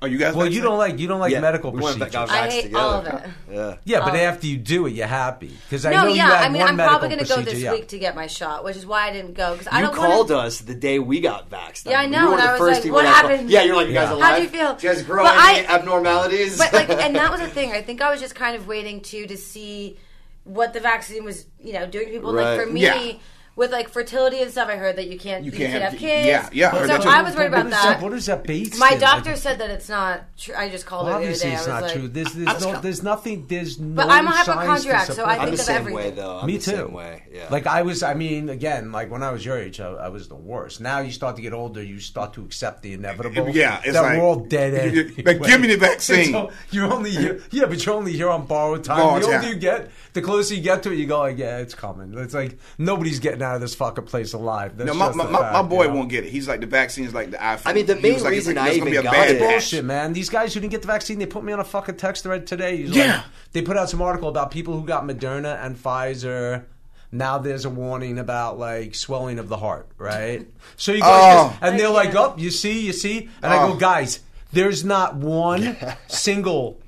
Are you guys? Well, you don't like you don't like Yeah, medical we went procedures. back- I hate together. all of it. Yeah. yeah, but Oh. after you do it, you're happy because I no, know you yeah, had I mean, one I'm medical probably going to go procedure. this yeah. week to get my shot, which is why I didn't go because I You don't called wanna, us the day we got vaxxed. Yeah, I You know, were and the I was first like, people what that- happened? Yeah, you're like, you guys Yeah. alive? How'd you feel? Do you guys grow But any I- abnormalities? But like, and that was the <laughs> thing. I think I was just kind of waiting to to see what the vaccine was, you know, doing to people. Like for me. Yeah. With like fertility and stuff, I heard that you can't you, can't can't have- have kids. yeah, yeah, I So heard. I was worried about that. What is that based? My in? doctor Like, said that it's not true. I just called well, her the other obviously day. I it's not like, true. There's, there's no, there's nothing. There's no. But I'm a hypochondriac, so I support I'm think the of same everything. way, though. I'm Me the too. Same way. Yeah. Like I was, I mean, again, like when I was your age, I, I was the worst. Now you start to get older, you start to accept the inevitable. Yeah, it's that like- we're all dead end. <laughs> Like, give me the <laughs> vaccine. So you're only here, yeah, but you're only here on borrowed time. The older you get, the closer you get to it, you go like, yeah, it's coming. It's like nobody's getting out of this fucking place alive. That's No, my, just my, fact, my boy you know? won't get it. He's like the vaccine is like the iPhone. I mean, the main like, reason like, I there's gonna even be a got bad it- bullshit, man. These guys who didn't get the vaccine, they put me on a fucking text thread today. He's Yeah. like- they put out some article about people who got Moderna and Pfizer. Now there's a warning about like swelling of the heart, right? <laughs> So you go, Oh. and they're like, "Oh, you see, you see," and I Oh. go, "Guys, there's not one <laughs> single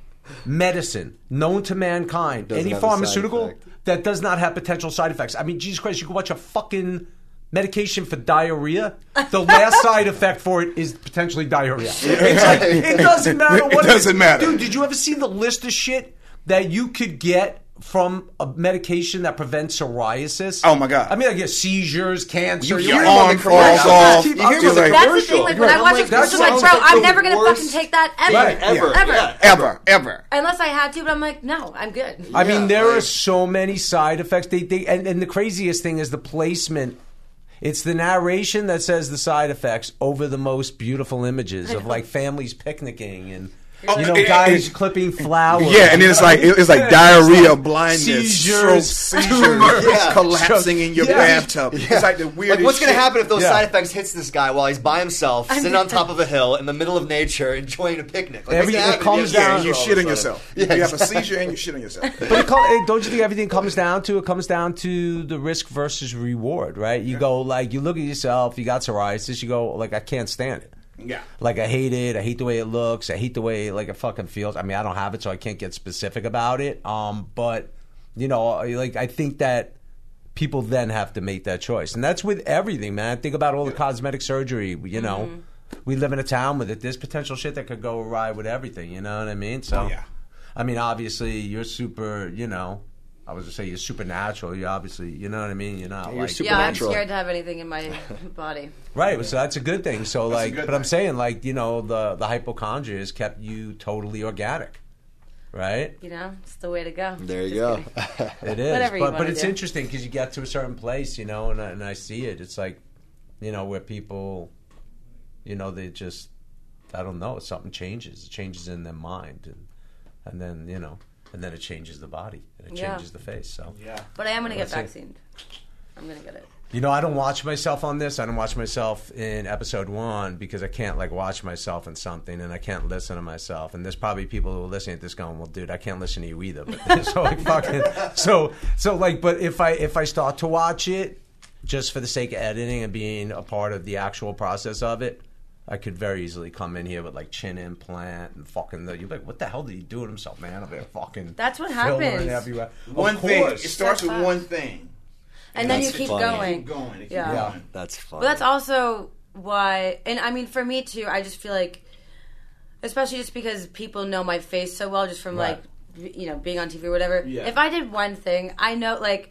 medicine known to mankind, Doesn't any have a side pharmaceutical that does not have potential side effects. I mean, Jesus Christ, you can watch a fucking medication for diarrhea. The last <laughs> side effect for it is potentially diarrhea. It's like it <laughs> doesn't matter what It doesn't is. matter. Dude, did you ever see the list of shit that you could get? From a medication that prevents psoriasis. Oh, my God. I mean, like yeah, seizures, cancer. You- you your hear arm the falls commercials. off. You hear to about the it. That's the thing. Like when Right, I I'm watch like, a commercial, like, bro, like I'm never gonna worst- fucking take that ever, Right, ever, ever, yeah. Ever, ever. unless I had to. But I'm like, no, I'm good. I mean, Yeah, there are so many side effects. They, they, and, and the craziest thing is the placement. It's the narration that says the side effects over the most beautiful images of <laughs> like families picnicking and Oh, you know Oh, it- guys it- clipping flowers. Yeah, and then it's like it's like diarrhea, blindness, Seizures, stroke, seizures, Yeah. collapsing in your Yeah. bathtub. It's like the weirdest. Like, what's going to shit. happen if those Yeah. side effects hits this guy while he's by himself, sitting on top of a hill in the middle of nature, enjoying a picnic? Like, Every- it happen? comes down- Yeah, you seizure all shit on yourself. Yeah, you have a seizure and you shit on yourself. <laughs> But it co- don't you think everything comes down to it comes down to the risk versus reward, right? You go like you look at yourself, you got psoriasis, you go like I can't stand it. Yeah. Like I hate it. I hate the way it looks. I hate the way like it fucking feels. I mean, I don't have it, so I can't get specific about it. Um, but you know, like I think that people then have to make that choice, and that's with everything, man. Think about all the cosmetic surgery. You know, we live in a town with it. There's potential shit that could go awry with everything. You know what I mean? So, Oh, yeah. I mean, obviously, you're super. You know. I was gonna say you're supernatural. You obviously, you know what I mean. You're not You're like super- yeah, I'm scared to have anything in my <laughs> body. Right, so that's a good thing. So like, good but I'm saying like, you know, the the hypochondria has kept you totally organic, right? You know, it's the way to go. There you Just go. <laughs> It is, Whatever you but but it's do. interesting because you get to a certain place, you know, and I, and I see it. It's like, you know, where people, you know, they just I don't know, something changes. It changes in their mind, and and then you know, and then it changes the body and it Yeah. changes the face. So Yeah. But I am gonna get vaccinated. I'm gonna get it. You know, I don't watch myself on this. I don't watch myself in episode one because I can't like watch myself in something, and I can't listen to myself. And there's probably people who are listening to this going, "Well, dude, I can't listen to you either." But <laughs> so like fucking so so like, but if I if I start to watch it just for the sake of editing and being a part of the actual process of it. I could very easily come in here with like chin implant and fucking the, you're like, what the hell did he do to himself, man? I'll be fucking. That's what filler happens. everywhere. Of One thing. course. It starts with That's one thing. And then you That's keep funny. going. Keep going. Keep Yeah. Yeah. That's fun. But that's also why, and I mean, for me too, I just feel like, especially just because people know my face so well, just from Right. like, you know, being on TV or whatever. Yeah. If I did one thing, I know, like,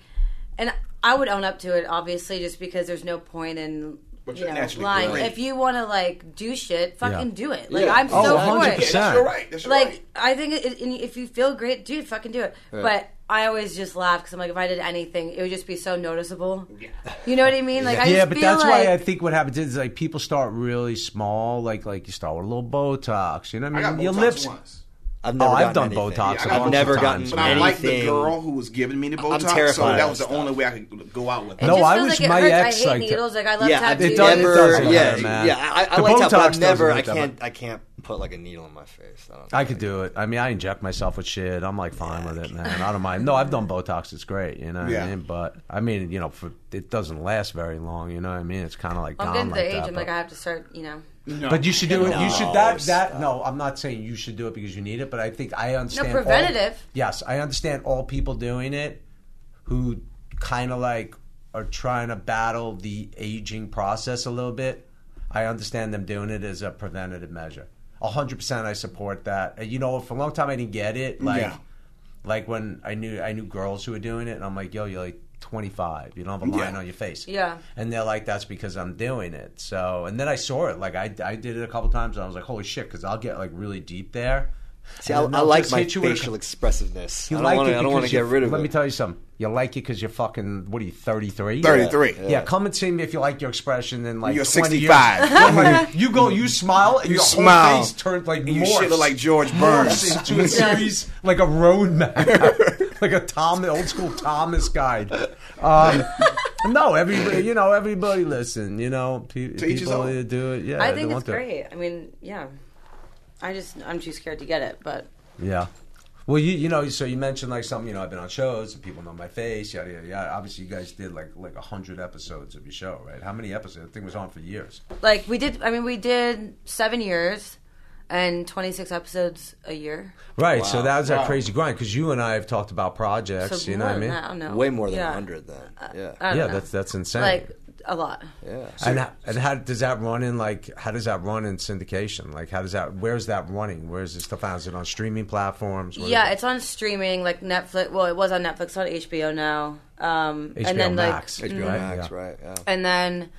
and I would own up to it, obviously, just because there's no point in. But You you're know, lying. great. If you want to like do shit, fucking Yeah. do it. Like Yeah. I'm Oh, so 100%. for it. Yeah, that's your right. That's your like right. I think it, it, if you feel great, dude, fucking do it. But I always just laugh because I'm like, if I did anything, it would just be so noticeable. Yeah. You know what I mean? Like I yeah, but feel that's like, why I think what happens is like people start really small, like like you start with a little Botox. You know what I I got mean? Your Botox lips. once. I've never Oh, I've done anything. Botox Yeah, I a got bunch never gotten times, But man. I like the girl who was giving me the Botox, I'm terrified so that was the only way I could go out with. It No, I feels wish like my hurts. ex I hate liked it. needles. Like I love yeah, tattoos. It does- it never, doesn't yeah, hurt, man. yeah. I, I The like that, but Botox I've never. I can't. I can't put like a needle in my face. I, don't I could do it. I mean, I inject myself with shit. I'm like fine with it, man. I don't mind. No, I've done Botox. It's great. You know what Yeah. I mean? But I mean, you know, for, it doesn't last very long. You know what I mean? It's kind of like I'm gone getting like the age. that, I'm like I have to start. You know, No. But you should do it. You should that that. No, I'm not saying you should do it because you need it, but I think I understand. all- preventative. yes, I understand all people doing it who kind of like are trying to battle the aging process a little bit. I understand them doing it as a preventative measure. hundred percent, I support that. You know, for a long time I didn't get it. Like, Yeah. like when I knew I knew girls who were doing it, and I'm like, yo, you're like 25. You don't have a line Yeah. on your face. Yeah. And they're like, that's because I'm doing it. So, and then I saw it. Like, I, I did it a couple times, and I was like, holy shit, because I'll get like really deep there. See, I, I like my hit you with a- facial expressiveness. You I don't like wanna, it I don't want to because get you- rid of Let it. me tell you something. You like it because you're fucking. What are you? Thirty three. 33. Yeah. come and see me if you like your expression. And like You're 65. <laughs> Years, like, you go, you <laughs> smile, and You your smile. whole face turns like And you shit look like George morphs Burns. <laughs> into a series like a road map, <laughs> like a Tom, old school Thomas guide. Um, no, everybody, you know, everybody listen. You know, pe- To each his people own. do it. Yeah, I think it's want to. great. I mean, yeah. I just I'm too scared to get it, but Yeah. Well, you you know, so you mentioned like something. You know, I've been on shows and people know my face. Yada yada yada. Obviously, you guys did like like a hundred episodes of your show, right? How many episodes? The thing was on for years. like we did. I mean, we did seven years and 26 episodes a year. Right. So that was that Wow. crazy grind because you and I have talked about projects. So you know what I mean? that, I don't know. Way more than yeah. 100 then. Yeah. I don't Yeah, know. that's that's insane. like a lot. yeah. and how, and how does that run in like how does that run in syndication? Like how does that where's that running? Where's this stuff? Is it on streaming platforms? Where is Yeah, it? it's on streaming like Netflix. Well, it was on Netflix. It's on HBO now. Um, HBO and then Max. like, HBO Right, Max, yeah. right? Yeah. and then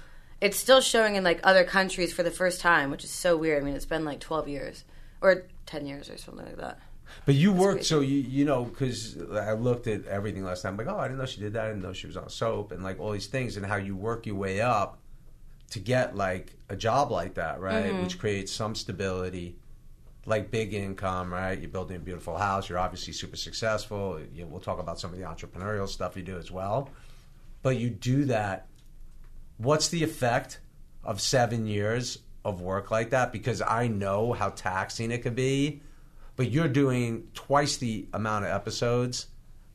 it's still showing in like other countries for the first time, which is so weird. I mean, it's been like 12 years or 10 years or something like that. But you worked, crazy. so you you know, because I looked at everything last time. Like, oh, I didn't know she did that. I didn't know she was on soap, and like all these things, and how you work your way up to get like a job like that, right? Mm-hmm. Which creates some stability, like big income, right? You're building a beautiful house. You're obviously super successful. You, we'll talk about some of the entrepreneurial stuff you do as well. But you do that. What's the effect of seven years of work like that? Because I know how taxing it could be but you're doing twice the amount of episodes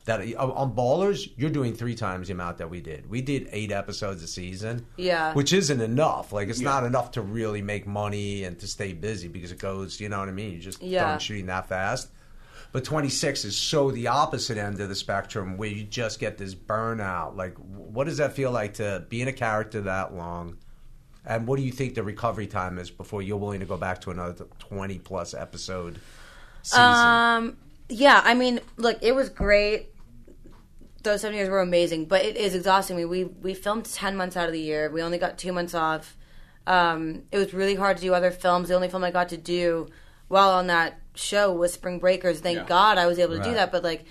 that uh, on Ballers. You're doing three times the amount that we did. We did eight episodes a season, Yeah. which isn't enough. Like it's Yeah. not enough to really make money and to stay busy because it goes. You know what I mean? You just Yeah. done shooting that fast. But 26 is so the opposite end of the spectrum where you just get this burnout. Like, what does that feel like to be in a character that long? And what do you think the recovery time is before you're willing to go back to another 20 plus episode season? Um, yeah, I mean, look, it was great. Those seven years were amazing, but it is exhausting. We we we filmed ten months out of the year. We only got two months off. Um, it was really hard to do other films. The only film I got to do while on that show was Spring Breakers. Thank Yeah. God I was able to do that. But like,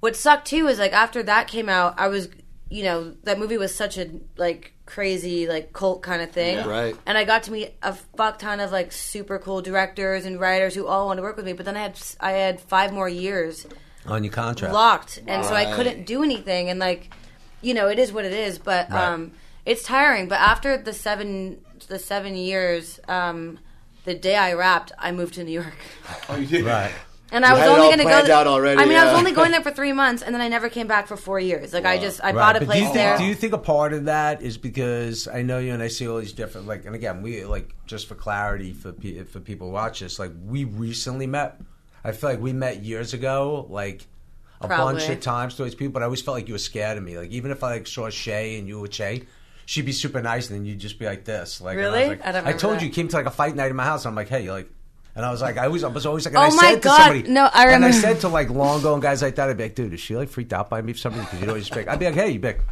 what sucked too is like after that came out, I was, you know, that movie was such a like crazy like cult kind of thing. Yeah. Right. And I got to meet a fuck ton of like super cool directors and writers who all wanted to work with me. But then I had I had five more years on your contract. locked, and so I couldn't do anything. And like, you know, it is what it is. But Right. um, it's tiring. But after the seven the seven years, um, the day I wrapped, I moved to New York. <laughs> Oh, you did. Right. And I You was only going to go. planned th- out already, I mean, I was only going <laughs> there for three months, and then I never came back for four years. Like I just, I Right, bought a but place do you there. think do you think a part of that is because I know you and I see all these different like and again we like just for clarity for pe- for people who watch this like we recently met I feel like we met years ago like a Probably. bunch of times to these people but I always felt like you were scared of me like even if I like saw Shay and you were Shay she'd be super nice and then you'd just be like this like and I, was Really? like, I don't remember told you you came to like a fight night in my house and I'm like hey you're like and I was like, I was, I was always like, and Oh I my said God. to somebody, No, I And I remember. said to like Longo and guys like that, I'd be like, dude, is she like freaked out by me for something? Because you know you speak. I'd be like, hey, you big.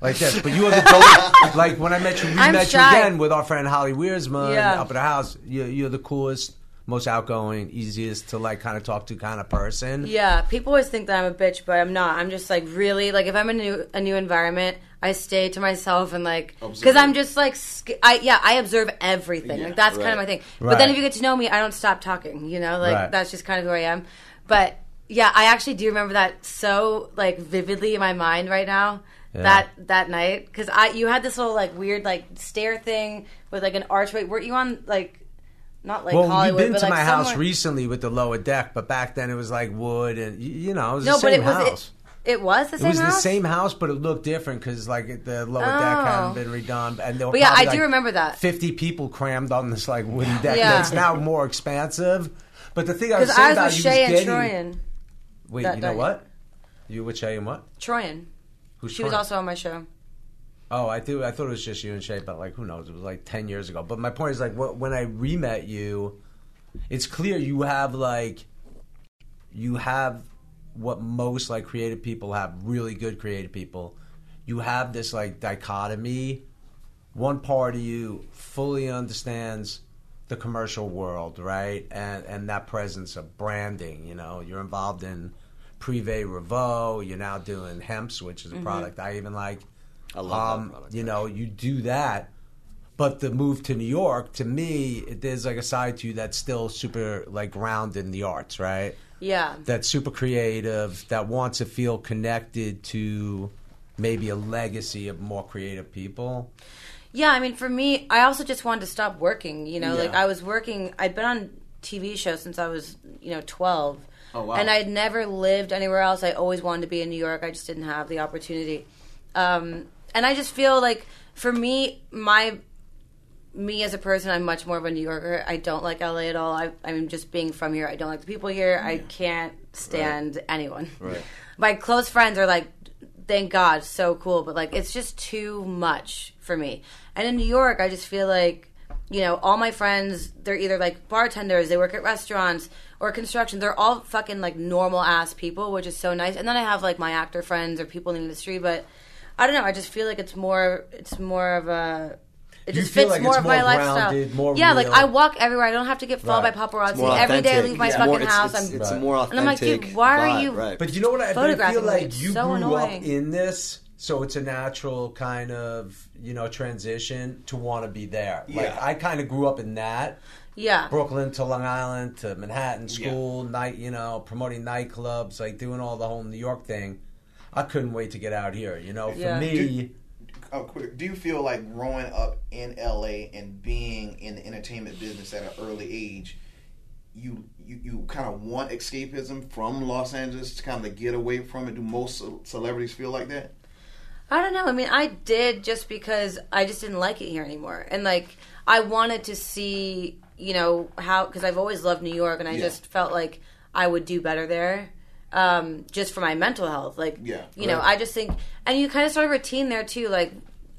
Like this, but you are the dope. like when I met you, we I'm met shy. you again with our friend Holly Wiersma Yeah. up at the house. You're, you're the coolest, most outgoing, easiest to like kind of talk to kind of person. Yeah, people always think that I'm a bitch, but I'm not. I'm just like really like if I'm in a new a new environment, I stay to myself and like because I'm just like sc- I yeah I observe everything. Yeah, like that's kind of my thing. But then if you get to know me, I don't stop talking. You know, like Right. that's just kind of who I am. But yeah, I actually do remember that so like vividly in my mind right now. Yeah. That that night because I you had this little like weird like stair thing with like an archway. Weren't you on like not like Well, Hollywood? you've been but, to like, my house recently with the lower deck, but back then it was like wood and you know it was No, the but same it was house. it, it was the same house. It was house. the same house, but it looked different because like the lower deck Oh. hadn't been redone, and there were But yeah, I do remember that. Fifty people crammed on this like wooden <laughs> deck Yeah. that's now more expansive. But the thing I was saying I was about with you Shay was and getting. Troian. Wait, you know night. what? You with Shay and what? Troian. Who's She was also on my show. Oh, I do. I thought it was just you and Shay, but like, who knows? It was like ten years ago. But my point is, like, wh- when I re-met you, it's clear you have like, you have what most like creative people have. Really good creative people. You have this like dichotomy. One part of you fully understands the commercial world, right? And and that presence of branding. You know, you're involved in Privé Revaux. You're now doing Hemps, which is a mm-hmm. product I even like. I love that Um, product. You know, you do that, but the move to New York, to me, it, there's like a side to you that's still super like grounded in the arts, right? Yeah. That's super creative, that wants to feel connected to maybe a legacy of more creative people. Yeah, I mean, for me, I also just wanted to stop working. You know, like I was working. I'd been on TV shows since I was, you know, twelve. Oh, wow. And I'd never lived anywhere else. I always wanted to be in New York. I just didn't have the opportunity. Um, and I just feel like, for me, my me as a person, I'm much more of a New Yorker. I don't like LA at all. I, I mean, just being from here, I don't like the people here. I can't stand anyone. Right. <laughs> My close friends are like, thank God, so cool. But like, it's just too much for me. And in New York, I just feel like, you know, all my friends, they're either like bartenders, they work at restaurants or construction. They're all fucking like normal ass people, which is so nice. And then I have like my actor friends or people in the industry, but I don't know. I just feel like it's more, it's more of a. It You just feel fits like more it's of my more lifestyle. grounded, more yeah, like. I walk everywhere. I don't have to get followed Right. by paparazzi. more Every day I leave my It's fucking more- it's- house. It's, I'm it's a Right. more And I'm like, dude, why are you- Right. But you know what? I, but I feel like you so grew annoying. up in this, so it's a natural kind of you know transition to want to be there. Like Yeah. I kind of grew up in that. yeah. Brooklyn to Long Island to Manhattan, school, night, you know, promoting nightclubs, like doing all the whole New York thing. I couldn't wait to get out here. You know, for Yeah. me, Oh, quick. Do you feel like growing up in LA and being in the entertainment business at an early age, you you, you kind of want escapism from Los Angeles to kind of get away from it? Do most celebrities feel like that? I don't know. I mean, I did just because I just didn't like it here anymore, and like I wanted to see, you know, how because I've always loved New York, and I Yeah. just felt like I would do better there, um, just for my mental health. Like, Yeah, you know. I just think, and you kind of start a routine there too, like.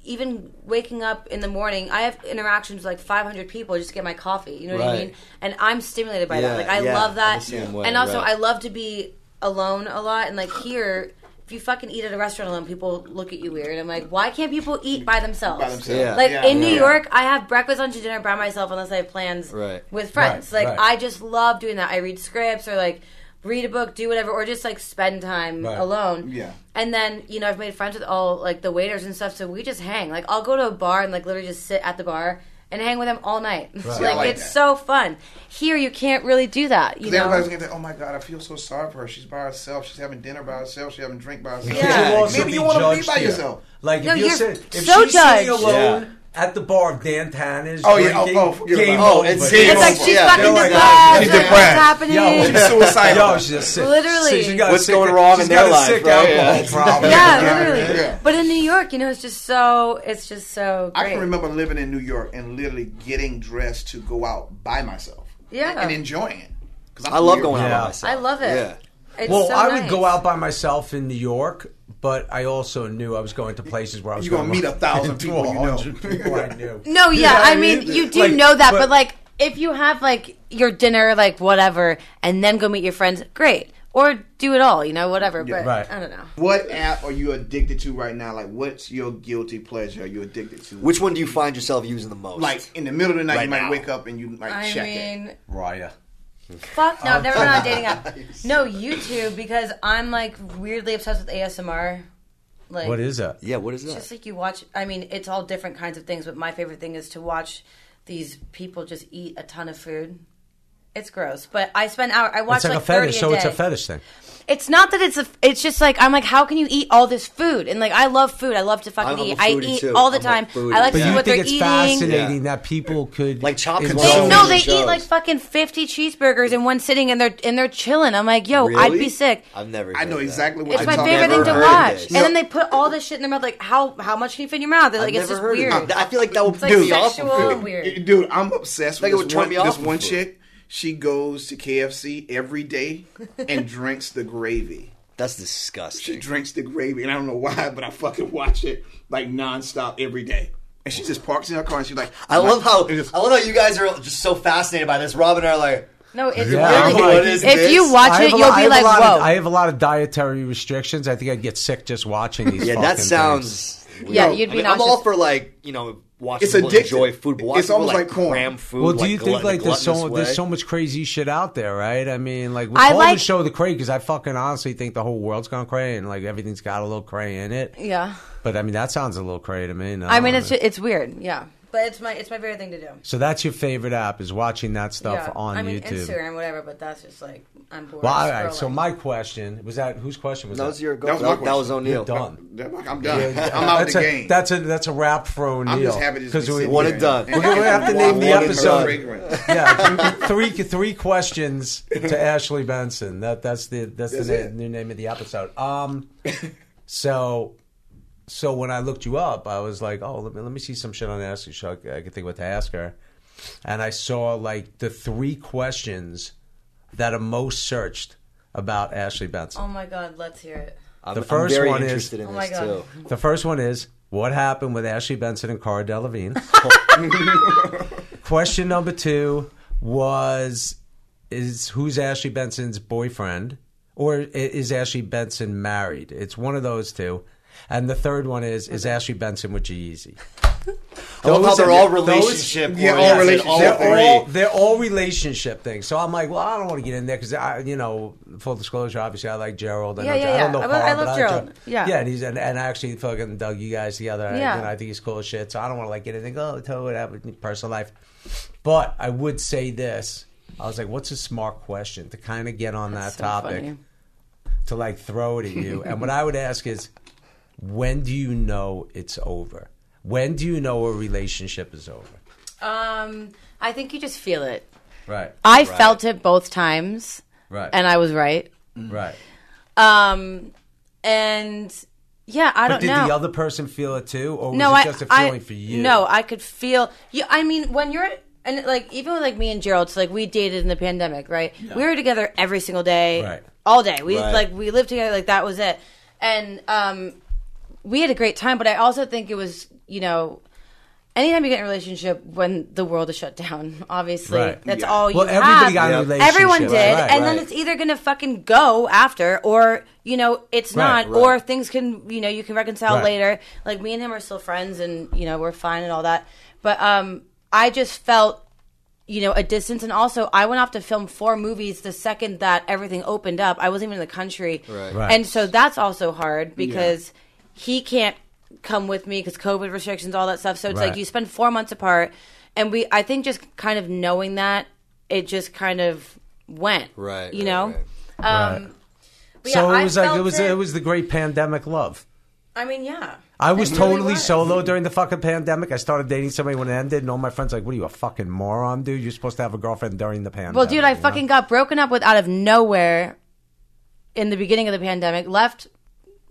Even waking up in the morning, I have interactions with like 500 people just to get my coffee. You know what I mean? And I'm stimulated by Yeah, that. Like I yeah, love that. the same way, and also, right. I love to be alone a lot. And like here, if you fucking eat at a restaurant alone, people look at you weird. I'm like, why can't people eat by themselves? By themselves. Yeah. Like Yeah, in New. York, I have breakfast, lunch, and dinner by myself unless I have plans Right. with friends. Right, like right. I just love doing that. I read scripts or like read a book, do whatever, or just like spend time Right. alone. Yeah. And then you know I've made friends with all like the waiters and stuff, so we just hang. Like I'll go to a bar and like literally just sit at the bar and hang with them all night. <laughs> See, I like, like it's that. so fun. Here you can't really do that. You know. Everybody's gonna think, oh my god, I feel so sorry for her. She's by herself. She's having dinner by herself. She's having drink by herself. Yeah. You'll Maybe you want to be by here. yourself. Like No, if you're, you're sitting, if so she's sitting judged. alone at the bar of Dan Tana's Oh, yeah. drinking, Oh, oh, game. Oh, over. it's- it's like over. she's Yeah, fucking they're like, depressed. she's like, depressed. What's happening? Yo, She's suicidal. Yo, she's a sick. Literally. She's got What's sick- going wrong she's in got their a life, sick right? alcohol Yeah. problem. yeah, Yeah, literally. yeah. But in New York, you know, it's just so it's just so great. I can remember living in New York and literally getting dressed to go out by myself. Yeah. And, and enjoying it. 'Cause I'm I love going out by myself. I love it. Yeah. It's Well, so I would go out by myself in New York, but I also knew I was going to places where I was You're gonna meet a thousand to people you know. <laughs> people I knew. No, yeah, know I I mean, mean? you do Like, know that, but, but- like, if you have like your dinner, like whatever, and then go meet your friends, great. Or do it all, you know, whatever. but right. I don't know. What app are you addicted to right now? Like, what's your guilty pleasure? Are you addicted to? Which one do you find yourself using the most? like in the middle of the night, Right you might now. wake up and you might I check it. mean, Raya. Fuck no, I've never been on a dating app. <laughs> No, YouTube because I'm like weirdly obsessed with ASMR. Like, What is that? yeah, what is It's that? just like you watch. I mean, it's all different kinds of things, but my favorite thing is to watch these people just eat a ton of food. It's gross, but I spend hour. I watch It's like, like, a fetish, 30 so it's a fetish thing. It's not that it's a. It's just like I'm like, how can you eat all this food? And like, I love food. I love to fucking I'm eat. I eat too. all the I'm time. I like But to see what think they're eating. it's eating. fascinating Yeah. that people could Like chop They, no, they shows. eat like fucking fifty cheeseburgers in one sitting, and they're and they're chilling. I'm like, yo, I'd be sick. I've never. I know that. exactly what It's you're my talking favorite thing to watch. this. And then they put all this shit in their mouth. Like, how how much can you fit in your mouth? They're like, I've it's just weird. I feel like that would like piss me off. sexual from and food. weird. Dude, I'm obsessed with would this one, me off this from one food. chick. She goes to KFC every day and <laughs> drinks the gravy. That's disgusting. She drinks the gravy, and I don't know why, but I fucking watch it like nonstop every day. And she just parks in her car and she's like, I love how just- I love how you guys are just so fascinated by this. Robin and I are like, No, it's Yeah, I'm really. like, what is if this? you watch it, have a you'll lot- be have like, whoa. Of, I have a lot of dietary restrictions. I think I'd get sick just watching these. yeah, fucking that things. sounds. Yeah, you'd I be mean, I'm all for like you know watching It's people addictive. enjoy food. But watching It's almost people, like corn. cram food. Well, do like, you glut- think like there's so gluttonous there's so much crazy shit out there, right? I mean, like we I call like- the show the cray because I fucking honestly think the whole world's gone cray and like everything's got a little cray in it. Yeah. But I mean, that sounds a little cray to me. No, I mean, it's it's weird. Yeah, but it's my it's my favorite thing to do. so that's your favorite app is watching that stuff yeah. on I mean, YouTube. Instagram, whatever. But that's just like I'm bored. Well, all right. So my question was that whose question was That that? was your goal. That was That, my that was question. O'Neal. You're done. I'm done. I'm out of that's the a, game. That's a that's a wrap for O'Neal. I'm just happy to just be we sitting One here and done. We're gonna have to name the episode. yeah, three three questions to Ashley Benson. That that's the that's, That's the it. na- new name of the episode. Um, so so when I looked you up, I was like, oh, let me let me see some shit on Ashley, so I, I could think what to ask her. And I saw like the three questions that are most searched about Ashley Benson. Oh my god, let's hear it. I'm, The I'm first very one is- in Oh my this God. too. The first one is what happened with Ashley Benson and Cara Delevingne. <laughs> <laughs> Question number two was is who's Ashley Benson's boyfriend or is Ashley Benson married? It's one of those two. And the third one is is Ashley Benson with G-Eazy? I love how Those they're are- all those- relationship. yeah, all oriented, relationship. all they're all they're all relationship things. So I'm like, well, I don't want to get in there because I, you know, full disclosure, obviously, I like Gerald. I Yeah, know, yeah, I don't yeah. know I love- I but love like Gerald. Yeah. yeah, and he's and, and I actually fucking dug you guys together. Yeah. you know, I think he's cool as shit. So I don't want to like get in and go, oh, tell what happened in personal life. But I would say this. I was like, what's a smart question to kind of get on That's that so topic funny. to like throw it at you? <laughs> and what I would ask is, when do you know it's over? When do you know a relationship is over? Um, I think you just feel it. Right. I felt it both times, Right. and I was right. right. Um, and yeah, I But don't did know. Did the other person feel it too, or was no, it I, just a I- feeling for you? No, I could feel. You, I mean, when you're and like even with like me and Gerald, so like we dated in the pandemic, right? We were together every single day, Right. all day. We Right. like we lived together, like that was it. And um, we had a great time, but I also think it was you know. Anytime you get in a relationship when the world is shut down, <laughs> obviously, Right. that's Yeah. all you Well, everybody have. got Yeah. a relationship. Everyone did, right, and then it's either going to fucking go after, or you know, it's Right, not, right. or things can, you know, you can reconcile Right. later. Like me and him are still friends, and you know, we're fine and all that. But um, I just felt you know, a distance. And also, I went off to film four movies the second that everything opened up. I wasn't even in the country. Right. Right. And so that's also hard because he can't come with me because COVID restrictions, all that stuff. So it's Right. like you spend four months apart. And we, I think just kind of knowing that, it just kind of went. Right, You right, know? right. Um, but so yeah, it I was like it was it was the great pandemic love. I mean, yeah. I was It really totally was. solo during the fucking pandemic. I started dating somebody when it ended, and all my friends were like, "What are you, a fucking moron, dude? You're supposed to have a girlfriend during the pandemic." Well, dude, I you know? fucking got broken up with out of nowhere in the beginning of the pandemic. Left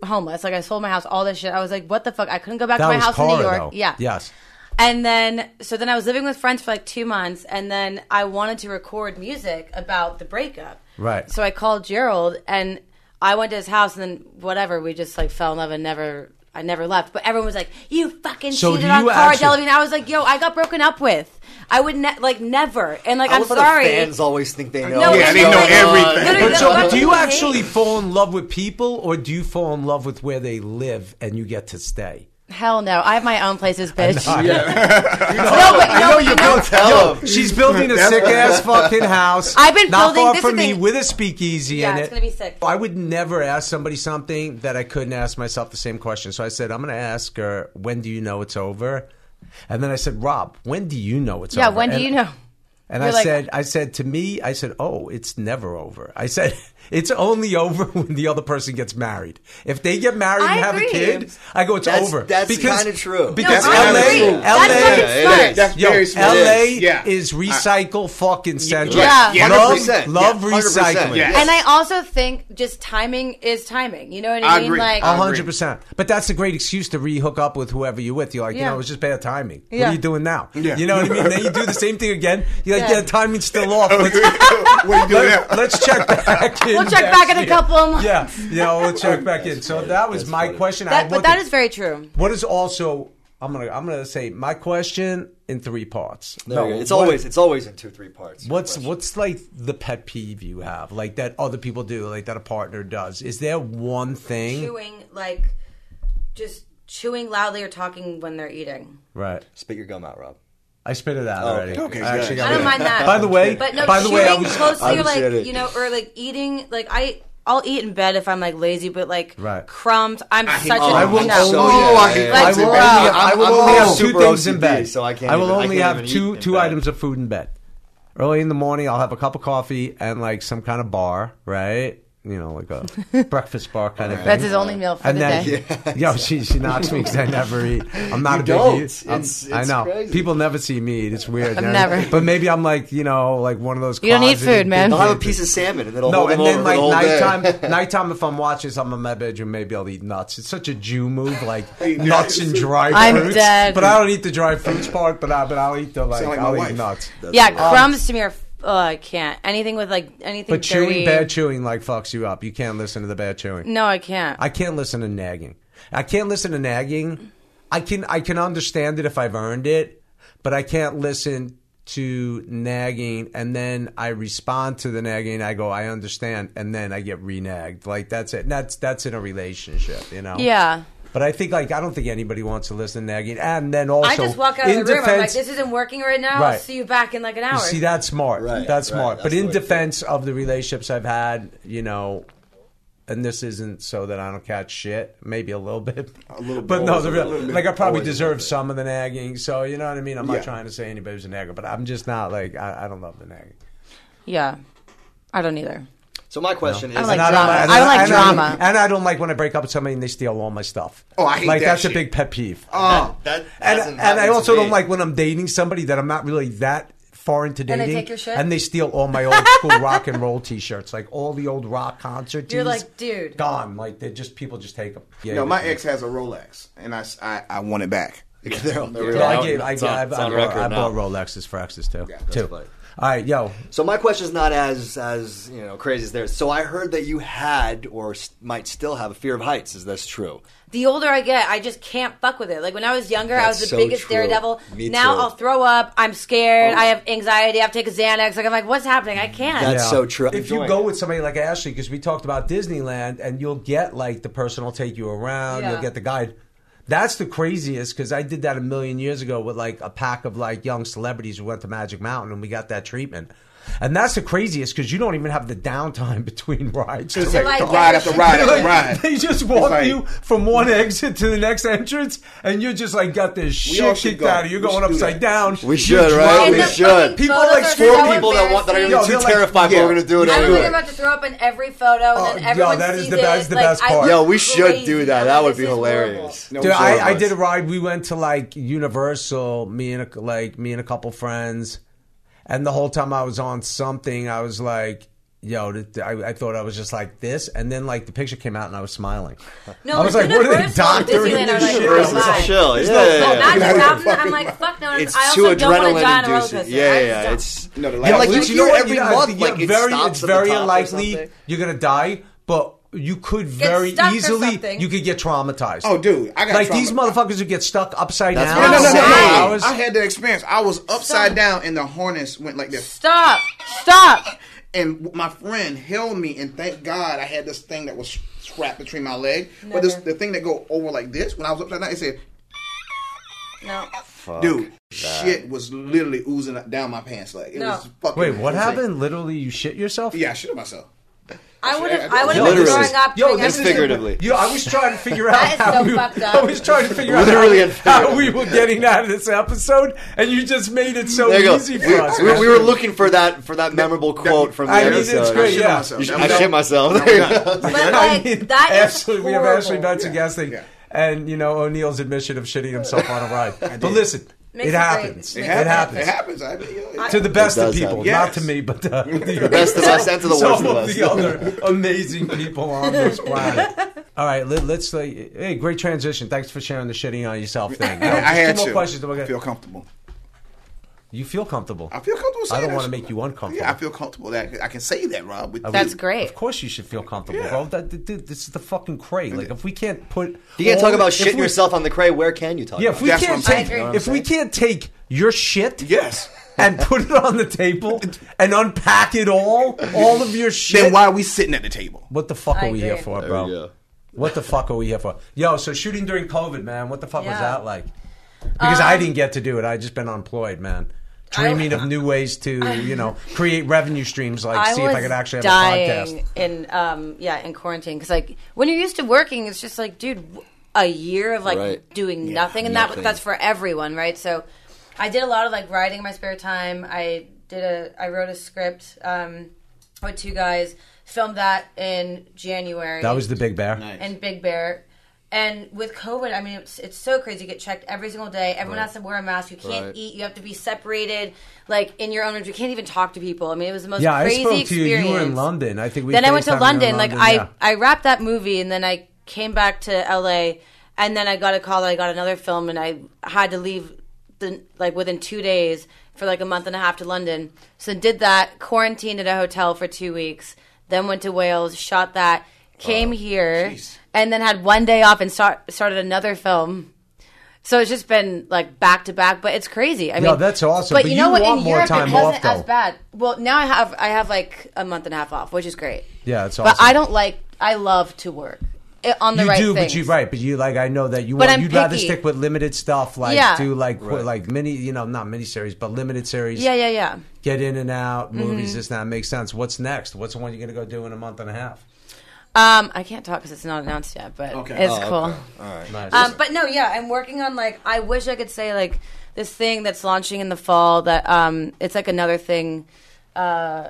homeless. Like I sold my house, all this shit. I was like, what the fuck? I couldn't go back that to my house Cara, in New York. though. Yeah. Yes. And then, so then I was living with friends for like two months, and then I wanted to record music about the breakup. Right. So I called Gerald, and I went to his house, and then whatever, we just like fell in love and never. I never left, but everyone was like, "You fucking So cheated on Cara Delevingne." I was like, "Yo, I got broken up with. I would ne- like never." And like, I I'm love how sorry. The fans always think they know. No, Yeah, they know like- everything. Literally, But they're so, like, do you actually hate?" fall in love with people, or do you fall in love with where they live and you get to stay? Hell no! I have my own places, bitch. <laughs> <laughs> I No, but you know, you know, Tell them. She's building a sick ass fucking house. I've been not building- far this from is the me thing- with a speakeasy Yeah, in it. it's gonna be sick. I would never ask somebody something that I couldn't ask myself the same question. So I said, I'm going to ask her, when do you know it's over? And then I said, Rob, when do you know it's yeah. over? Yeah, when do And- you know? And You're I like- said, I said to me, I said, oh, it's never over. I said, it's only <laughs> over when the other person gets married. If they get married I and have agree. a kid, I go, it's That's- over. that's kinda true. Because No, I LA, agree. LA, That's Yeah, is. That's Yo, very smart. LA Yeah. is recycle fucking central. Yeah. Yeah, love, 100%. love Yeah, recycling. Yeah. And I also think just timing is timing. You know what I, I mean? agree. Like, I A hundred percent. But that's a great excuse to re-hook up with whoever you're with. You're like, you know, it was just bad timing. What are you doing now? Yeah. You know what I mean? then you do the same thing again. You're like, Yeah. yeah, timing's still off. Let's, <laughs> what are you doing now? let's check back <laughs> in. We'll check back in a couple of months. Yeah, yeah, we'll check back in. So that was my question. I that, but one that thing. is very true. What is also I'm gonna I'm gonna say my question in three parts. There you go. It's what- always it's always in two three parts. What's what's like the pet peeve you have, like that other people do, like that a partner does? Is there one thing? Chewing, like, just chewing loudly or talking when they're eating. Right. spit your gum out, Rob? I spit it out Oh, already. okay, I actually got I don't it. mind that. By the way, But no, by the way, I was closely, or I'm like kidding. you know, or like eating. Like I, I'll eat in bed if I'm like lazy, but like Right. crumbs. I'm such a I will no. only- Oh, I hate Like, I will bro. only, I will only have two super things in bed. so I can't I will even- only can't have two two bed. items of food in bed. Early in the morning, I'll have a cup of coffee and like some kind of bar, right? You know, like a <laughs> breakfast bar kind of thing. That's his only meal for and the then, day. <laughs> yo, she she knocks me because I never eat. I'm not You a big don't. eater. I'm- It's- I know crazy. people never see me eat. It's weird. I've man. never. But maybe I'm like you know like one of those. You don't eat food, man. big They'll have a piece of salmon and it'll No, hold and them then over like the whole day. nighttime, <laughs> nighttime. If I'm watching something in my bedroom, maybe I'll eat nuts. It's such a Jew move, like nuts and dry I'm fruits. dead. But I don't eat the dry fruits part. But I, but I'll eat the like, like I'll eat wife. nuts. Yeah, crumbs to me are. Oh, I can't. Anything with like anything. But chewing, dirty. bad chewing, like fucks you up. You can't listen to the bad chewing. No, I can't. I can't listen to nagging. I can't listen to nagging. I can I can understand it if I've earned it, but I can't listen to nagging and then I respond to the nagging. I go, I understand, and then I get renagged. Like that's it. That's that's in a relationship, you know. yeah. But I think like I don't think anybody wants to listen to nagging. And then also, I just walk out of in the room. I'm like, this isn't working right now. I'll see you back in like an hour. you see, that's smart. Right, that's right. smart. That's but in defense of the relationships I've had, you know, and this isn't so that I don't catch shit. Maybe a little bit, A little bit, <laughs> but no, the real, little like I probably deserve some of the nagging. So you know what I mean. I'm Yeah. not trying to say anybody's a nagger, but I'm just not like I, I don't love the nagging. Yeah. I don't either. So my question I don't is, like And drama. and I don't like and drama. and I don't like when I break up with somebody and they steal all my stuff. Oh, I hate like that that's a big pet peeve. Oh, that and and I also don't like when I'm dating somebody that I'm not really that far into And they dating, take your shit? and they steal all my old school <laughs> rock and roll T-shirts, like all the old rock concert. Tees, You're like, dude. gone. Like they just people just take them. Yeah, no, my ex has a Rolex, and I I want it back. <laughs> They're on- Yeah, I gave. I, It's on- I, it's I, bought, I bought Rolexes for exes too. that's too. funny. All right, yo. So my question is not as as you know crazy as theirs. So I heard that you had or s- might still have a fear of heights. Is this true? The older I get, I just can't fuck with it. Like when I was younger, I was the so biggest true. daredevil. Me now too. I'll throw up. I'm scared. Oh. I have anxiety. I have to take a Xanax. Like I'm like, what's happening? I can't. That's so true. I'm If you go it. with somebody like Ashley, because we talked about Disneyland, and you'll get like the person will take you around, Yeah. you'll get the guide. That's the craziest because I did that a million years ago with like a pack of like young celebrities who went to Magic Mountain and we got that treatment. And that's the craziest because you don't even have the downtime <laughs> between rides. It's So, like, like, ride after ride after Like, <laughs> ride. They just walk like- you from one exit to the next entrance, and you just like got this shit kicked go. out of you. You're going should do upside down. We You're should, right? We should. People like are four so people that want that are embarrassing. Yo, gonna be they're too like- terrified, but yeah. we're gonna do it I was anyway. about to throw up in every photo, and Oh, then yo, everyone that is sees the- that is the best part. look Yo, we should do that. That would be hilarious. No, Dude. I, I did a ride. We went to like Universal, me and like me and a couple friends, and the whole time I was on something, I was like, "Yo," th- I, I thought I was just like this, and then like the picture came out, and I was smiling. No, I was like, like, "What are they Universal and doctoring this like shit?" real I was Versus live. chill, yeah, no yeah, fucking- yeah. Magic Yeah. Mountain, I'm like, fuck no. It's I also too don't want to adrenaline die on a inducing. coaster. Yeah, I yeah, don't. it's No, the Yeah, like week- you hear what? every Yeah, month, like it very, stops it's at the very top unlikely you're gonna die, but you could very easily you could get traumatized. Oh, dude, I got like these motherfuckers who get stuck upside That's down. No, I'm no, no, no, no. I was- I had that experience. I was upside Stop. down and the harness went like this. Stop! Stop! And my friend held me, and thank God I had this thing that was strapped between my leg. But this, the thing that go over like this, when I was upside down, it said, No. Fuck dude, shit was literally oozing down my pants. Like, it No. was fucking Wait, what insane. happened? Literally, you shit yourself? Yeah, I shit myself. I would have. I I would have been Literally. throwing up. Yo, this is Figuratively. Yo, I was trying to figure out That is how so we, fucked up. I was trying to figure out how, how we were getting out of this episode, and you just made it so There you go. easy We, for us. we, we were looking for that for that memorable quote from the I mean, it's episode. great, I shit yeah. myself. You I'm I done. shit myself. There. <laughs> But like mean, that is Ashley, we have Ashley horrible. Benson guesting, Yeah. and you know O'Neal's admission of shitting himself on a ride. <laughs> but listen, Makes it it happens. It, Makes it happens. It happens. I mean, yo, it- To the best of people, happen. not to me, but to the, <laughs> best of us and to the worst some of of us. the other amazing people on this <laughs> planet. All right, let, let's. Like, hey, great transition. Thanks for sharing the shitting on yourself thing. <laughs> Yo, I, I just had two more to questions. then we're gonna- feel comfortable. You feel comfortable. I feel comfortable. I don't want to make you uncomfortable. Yeah, I feel comfortable that I can say that, Rob. With That's you. great. Of course, you should feel comfortable, Yeah. bro. That, dude, this is the fucking cray. Like, if we can't put, You can't talk about shitting we- yourself on the cray. Where can you talk? Yeah, about if we That's can't what I'm take, saying. I if we can't take your shit, Yes. and put it on the table and unpack it all, all of your shit. Then why are we sitting at the table? What the fuck I are we agree. here for, bro? you go. What the fuck are we here for? Yo, so shooting during COVID, man. What the fuck was that like? Because I um, didn't get to do it. I just been unemployed, man. Dreaming of new ways to, you know, <laughs> create revenue streams. Like, I see if I could actually have dying a podcast. in um yeah in quarantine because like when you're used to working, it's just like dude, a year of like Right. doing Yeah, nothing, and nothing. that that's for everyone, right? So I did a lot of like writing in my spare time. I did a I wrote a script um with two guys, filmed that in January. That was the Big Bear. nice. and Big Bear. And with COVID, I mean, it's, it's so crazy. You get checked every single day. Everyone has to wear a mask. You can't Right. eat. You have to be separated, like in your own rooms. You can't even talk to people. I mean, it was the most Yeah, I crazy spoke to experience. you. You were in London. I think we. then I went to FaceTimed you in London. Like I, yeah. I wrapped that movie, and then I came back to LA, and then I got a call that I got another film, and I had to leave the like within two days for like a month and a half to London. So did that, quarantined at a hotel for two weeks, then went to Wales, shot that, came here, jeez. and then had one day off and start started another film. So it's just been like back to back, but it's crazy. I No, mean, that's awesome. But, But you you know what? want In more Europe, time it wasn't off, as bad. Well, now I have I have like a month and a half off, which is great. Yeah, it's awesome. But. I don't like. I love to work eh, on the you right do, things. but you right, but you like I know that you But want I'm you'd rather stick with limited stuff, like Yeah. do like Right. like mini, you know, not miniseries, but limited series. Yeah, yeah, yeah. Get in and out movies. Mm-hmm. This now makes sense. What's next? What's the one you're gonna go do in a month and a half? Um, I can't talk because it's not announced yet, but Okay. it's Oh, cool. okay. All right. Nice. Um, but no, yeah, I'm working on like I wish I could say like this thing that's launching in the fall that um it's like another thing, uh,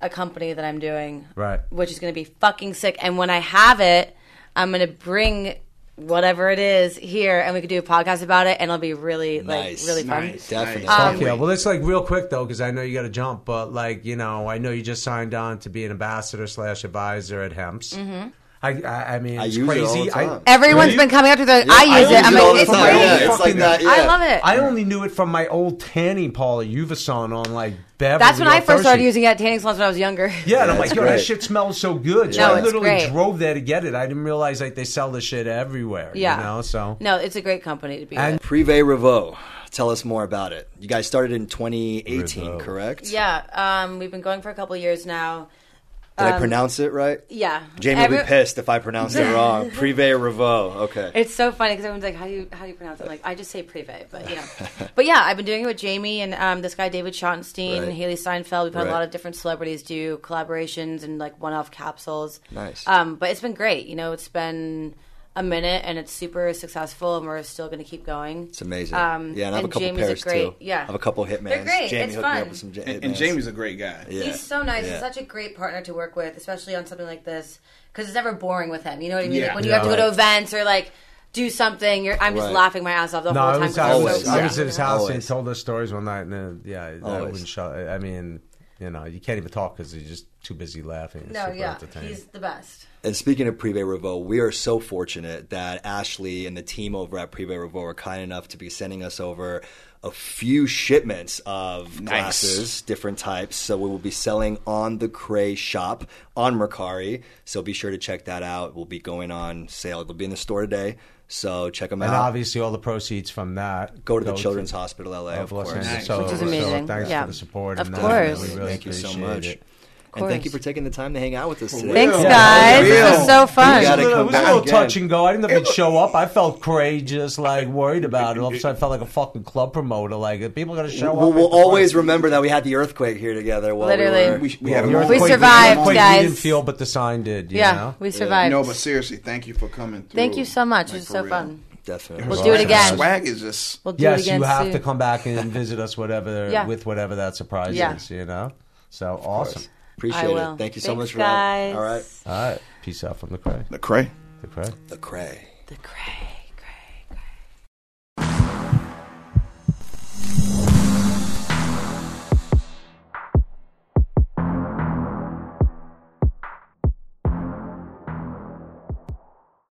a company that I'm doing, Right. Which is going to be fucking sick. And when I have it, I'm going to bring whatever it is here, and we could do a podcast about it, and it'll be really Nice. like really fun. Nice. Definitely. Um, Fuck yeah. Well, it's like real quick though, because I know you got to jump. But like you know, I know you just signed on to be an ambassador slash advisor at Hempz. Mm-hmm. I, I I mean, I it's use it all crazy. the time. I, Everyone's Really? been coming up to the. I use I it. I'm it like, it's time. great. Yeah, it's like that. Yeah. I love it. I only knew it from my old tanning Paula Uvison on like Beverly. That's when I first started using it at tanning salons when I was younger. <laughs> Yeah, and I'm like, yo, that shit smells so good. So No, I it's literally great. drove there to get it. I didn't realize like they sell this shit everywhere. Yeah. you know. So No, it's a great company to be And- with. Privé Revaux. Tell us more about it. You guys started in 2018, Revaux. correct? Yeah, um, we've been going for a couple years now. Did I pronounce it right? Yeah, Jamie Every- will be pissed if I pronounce it <laughs> wrong. Prive Revaux. Okay. It's so funny because everyone's like, "How do you how do you pronounce it?" I'm like, I just say Privé, but you know. <laughs> but yeah, I've been doing it with Jamie and um, this guy David Schottenstein, Right. Hailee Steinfeld. We've had Right. a lot of different celebrities do collaborations and like one-off capsules. Nice. Um, but it's been great. You know, it's been a minute and it's super successful, and we're still going to keep going. It's amazing. Um, yeah, and I have a couple Jamie's a pairs great- too. yeah. I have a couple hitmans. They're great. Jamie It's hooked me fun. up with some j- And, and. Jamie's a great guy. Yeah. He's so nice. Yeah. He's such a great partner to work with, especially on something like this, because it's never boring with him. You know what I mean? Yeah. Like when you Yeah. have to go to events or like do something, you're, I'm just Right. laughing my ass off the No, whole time. was, 'cause I I'm was, so I was at his house and he told us stories one night, and uh, yeah, that Always. wouldn't show. I mean, you know, you can't even talk because you're just too busy laughing. No, yeah, he's the best. And speaking of Privé Revaux, we are so fortunate that Ashley and the team over at Privé Revaux are kind enough to be sending us over a few shipments of Nice. glasses, different types. So we will be selling on the Cray shop on Mercari. So be sure to check that out. We'll be going on sale. They'll be in the store today. So check them and out. And obviously, all the proceeds from that Go to the Children's Hospital LA, of of course. Nice. So, Which is so amazing. thanks Yeah. for the support. Of and that. course. we really Thank you so appreciate much. it. And thank you for taking the time to hang out with us today. Thanks, Yeah. guys. Yeah. This was so fun. It was, a- come it was a little touch and go. I didn't even show up. I felt crazy, just like worried about it. All of a sudden, I felt like a fucking club promoter. Like people got to show We'll, up. we'll always front. remember that we had the earthquake here together. While Literally. we, were, We, we had a The. We survived, the earthquake guys. We didn't feel, but the sign did. You yeah, know? we survived. No, but seriously, thank you for coming through. Thank you so much. Like, it was so real. fun. definitely. We'll do it again. Swag is just. We'll do it yes, again you have soon. to come back and visit us, whatever <laughs> Yeah. with whatever that surprise Yeah. is. You know. So awesome. Appreciate I will. it. Thank you so Thanks, much for that. guys. All right. All right. Peace out from the cray. The cray. The cray. The Cray. The cray.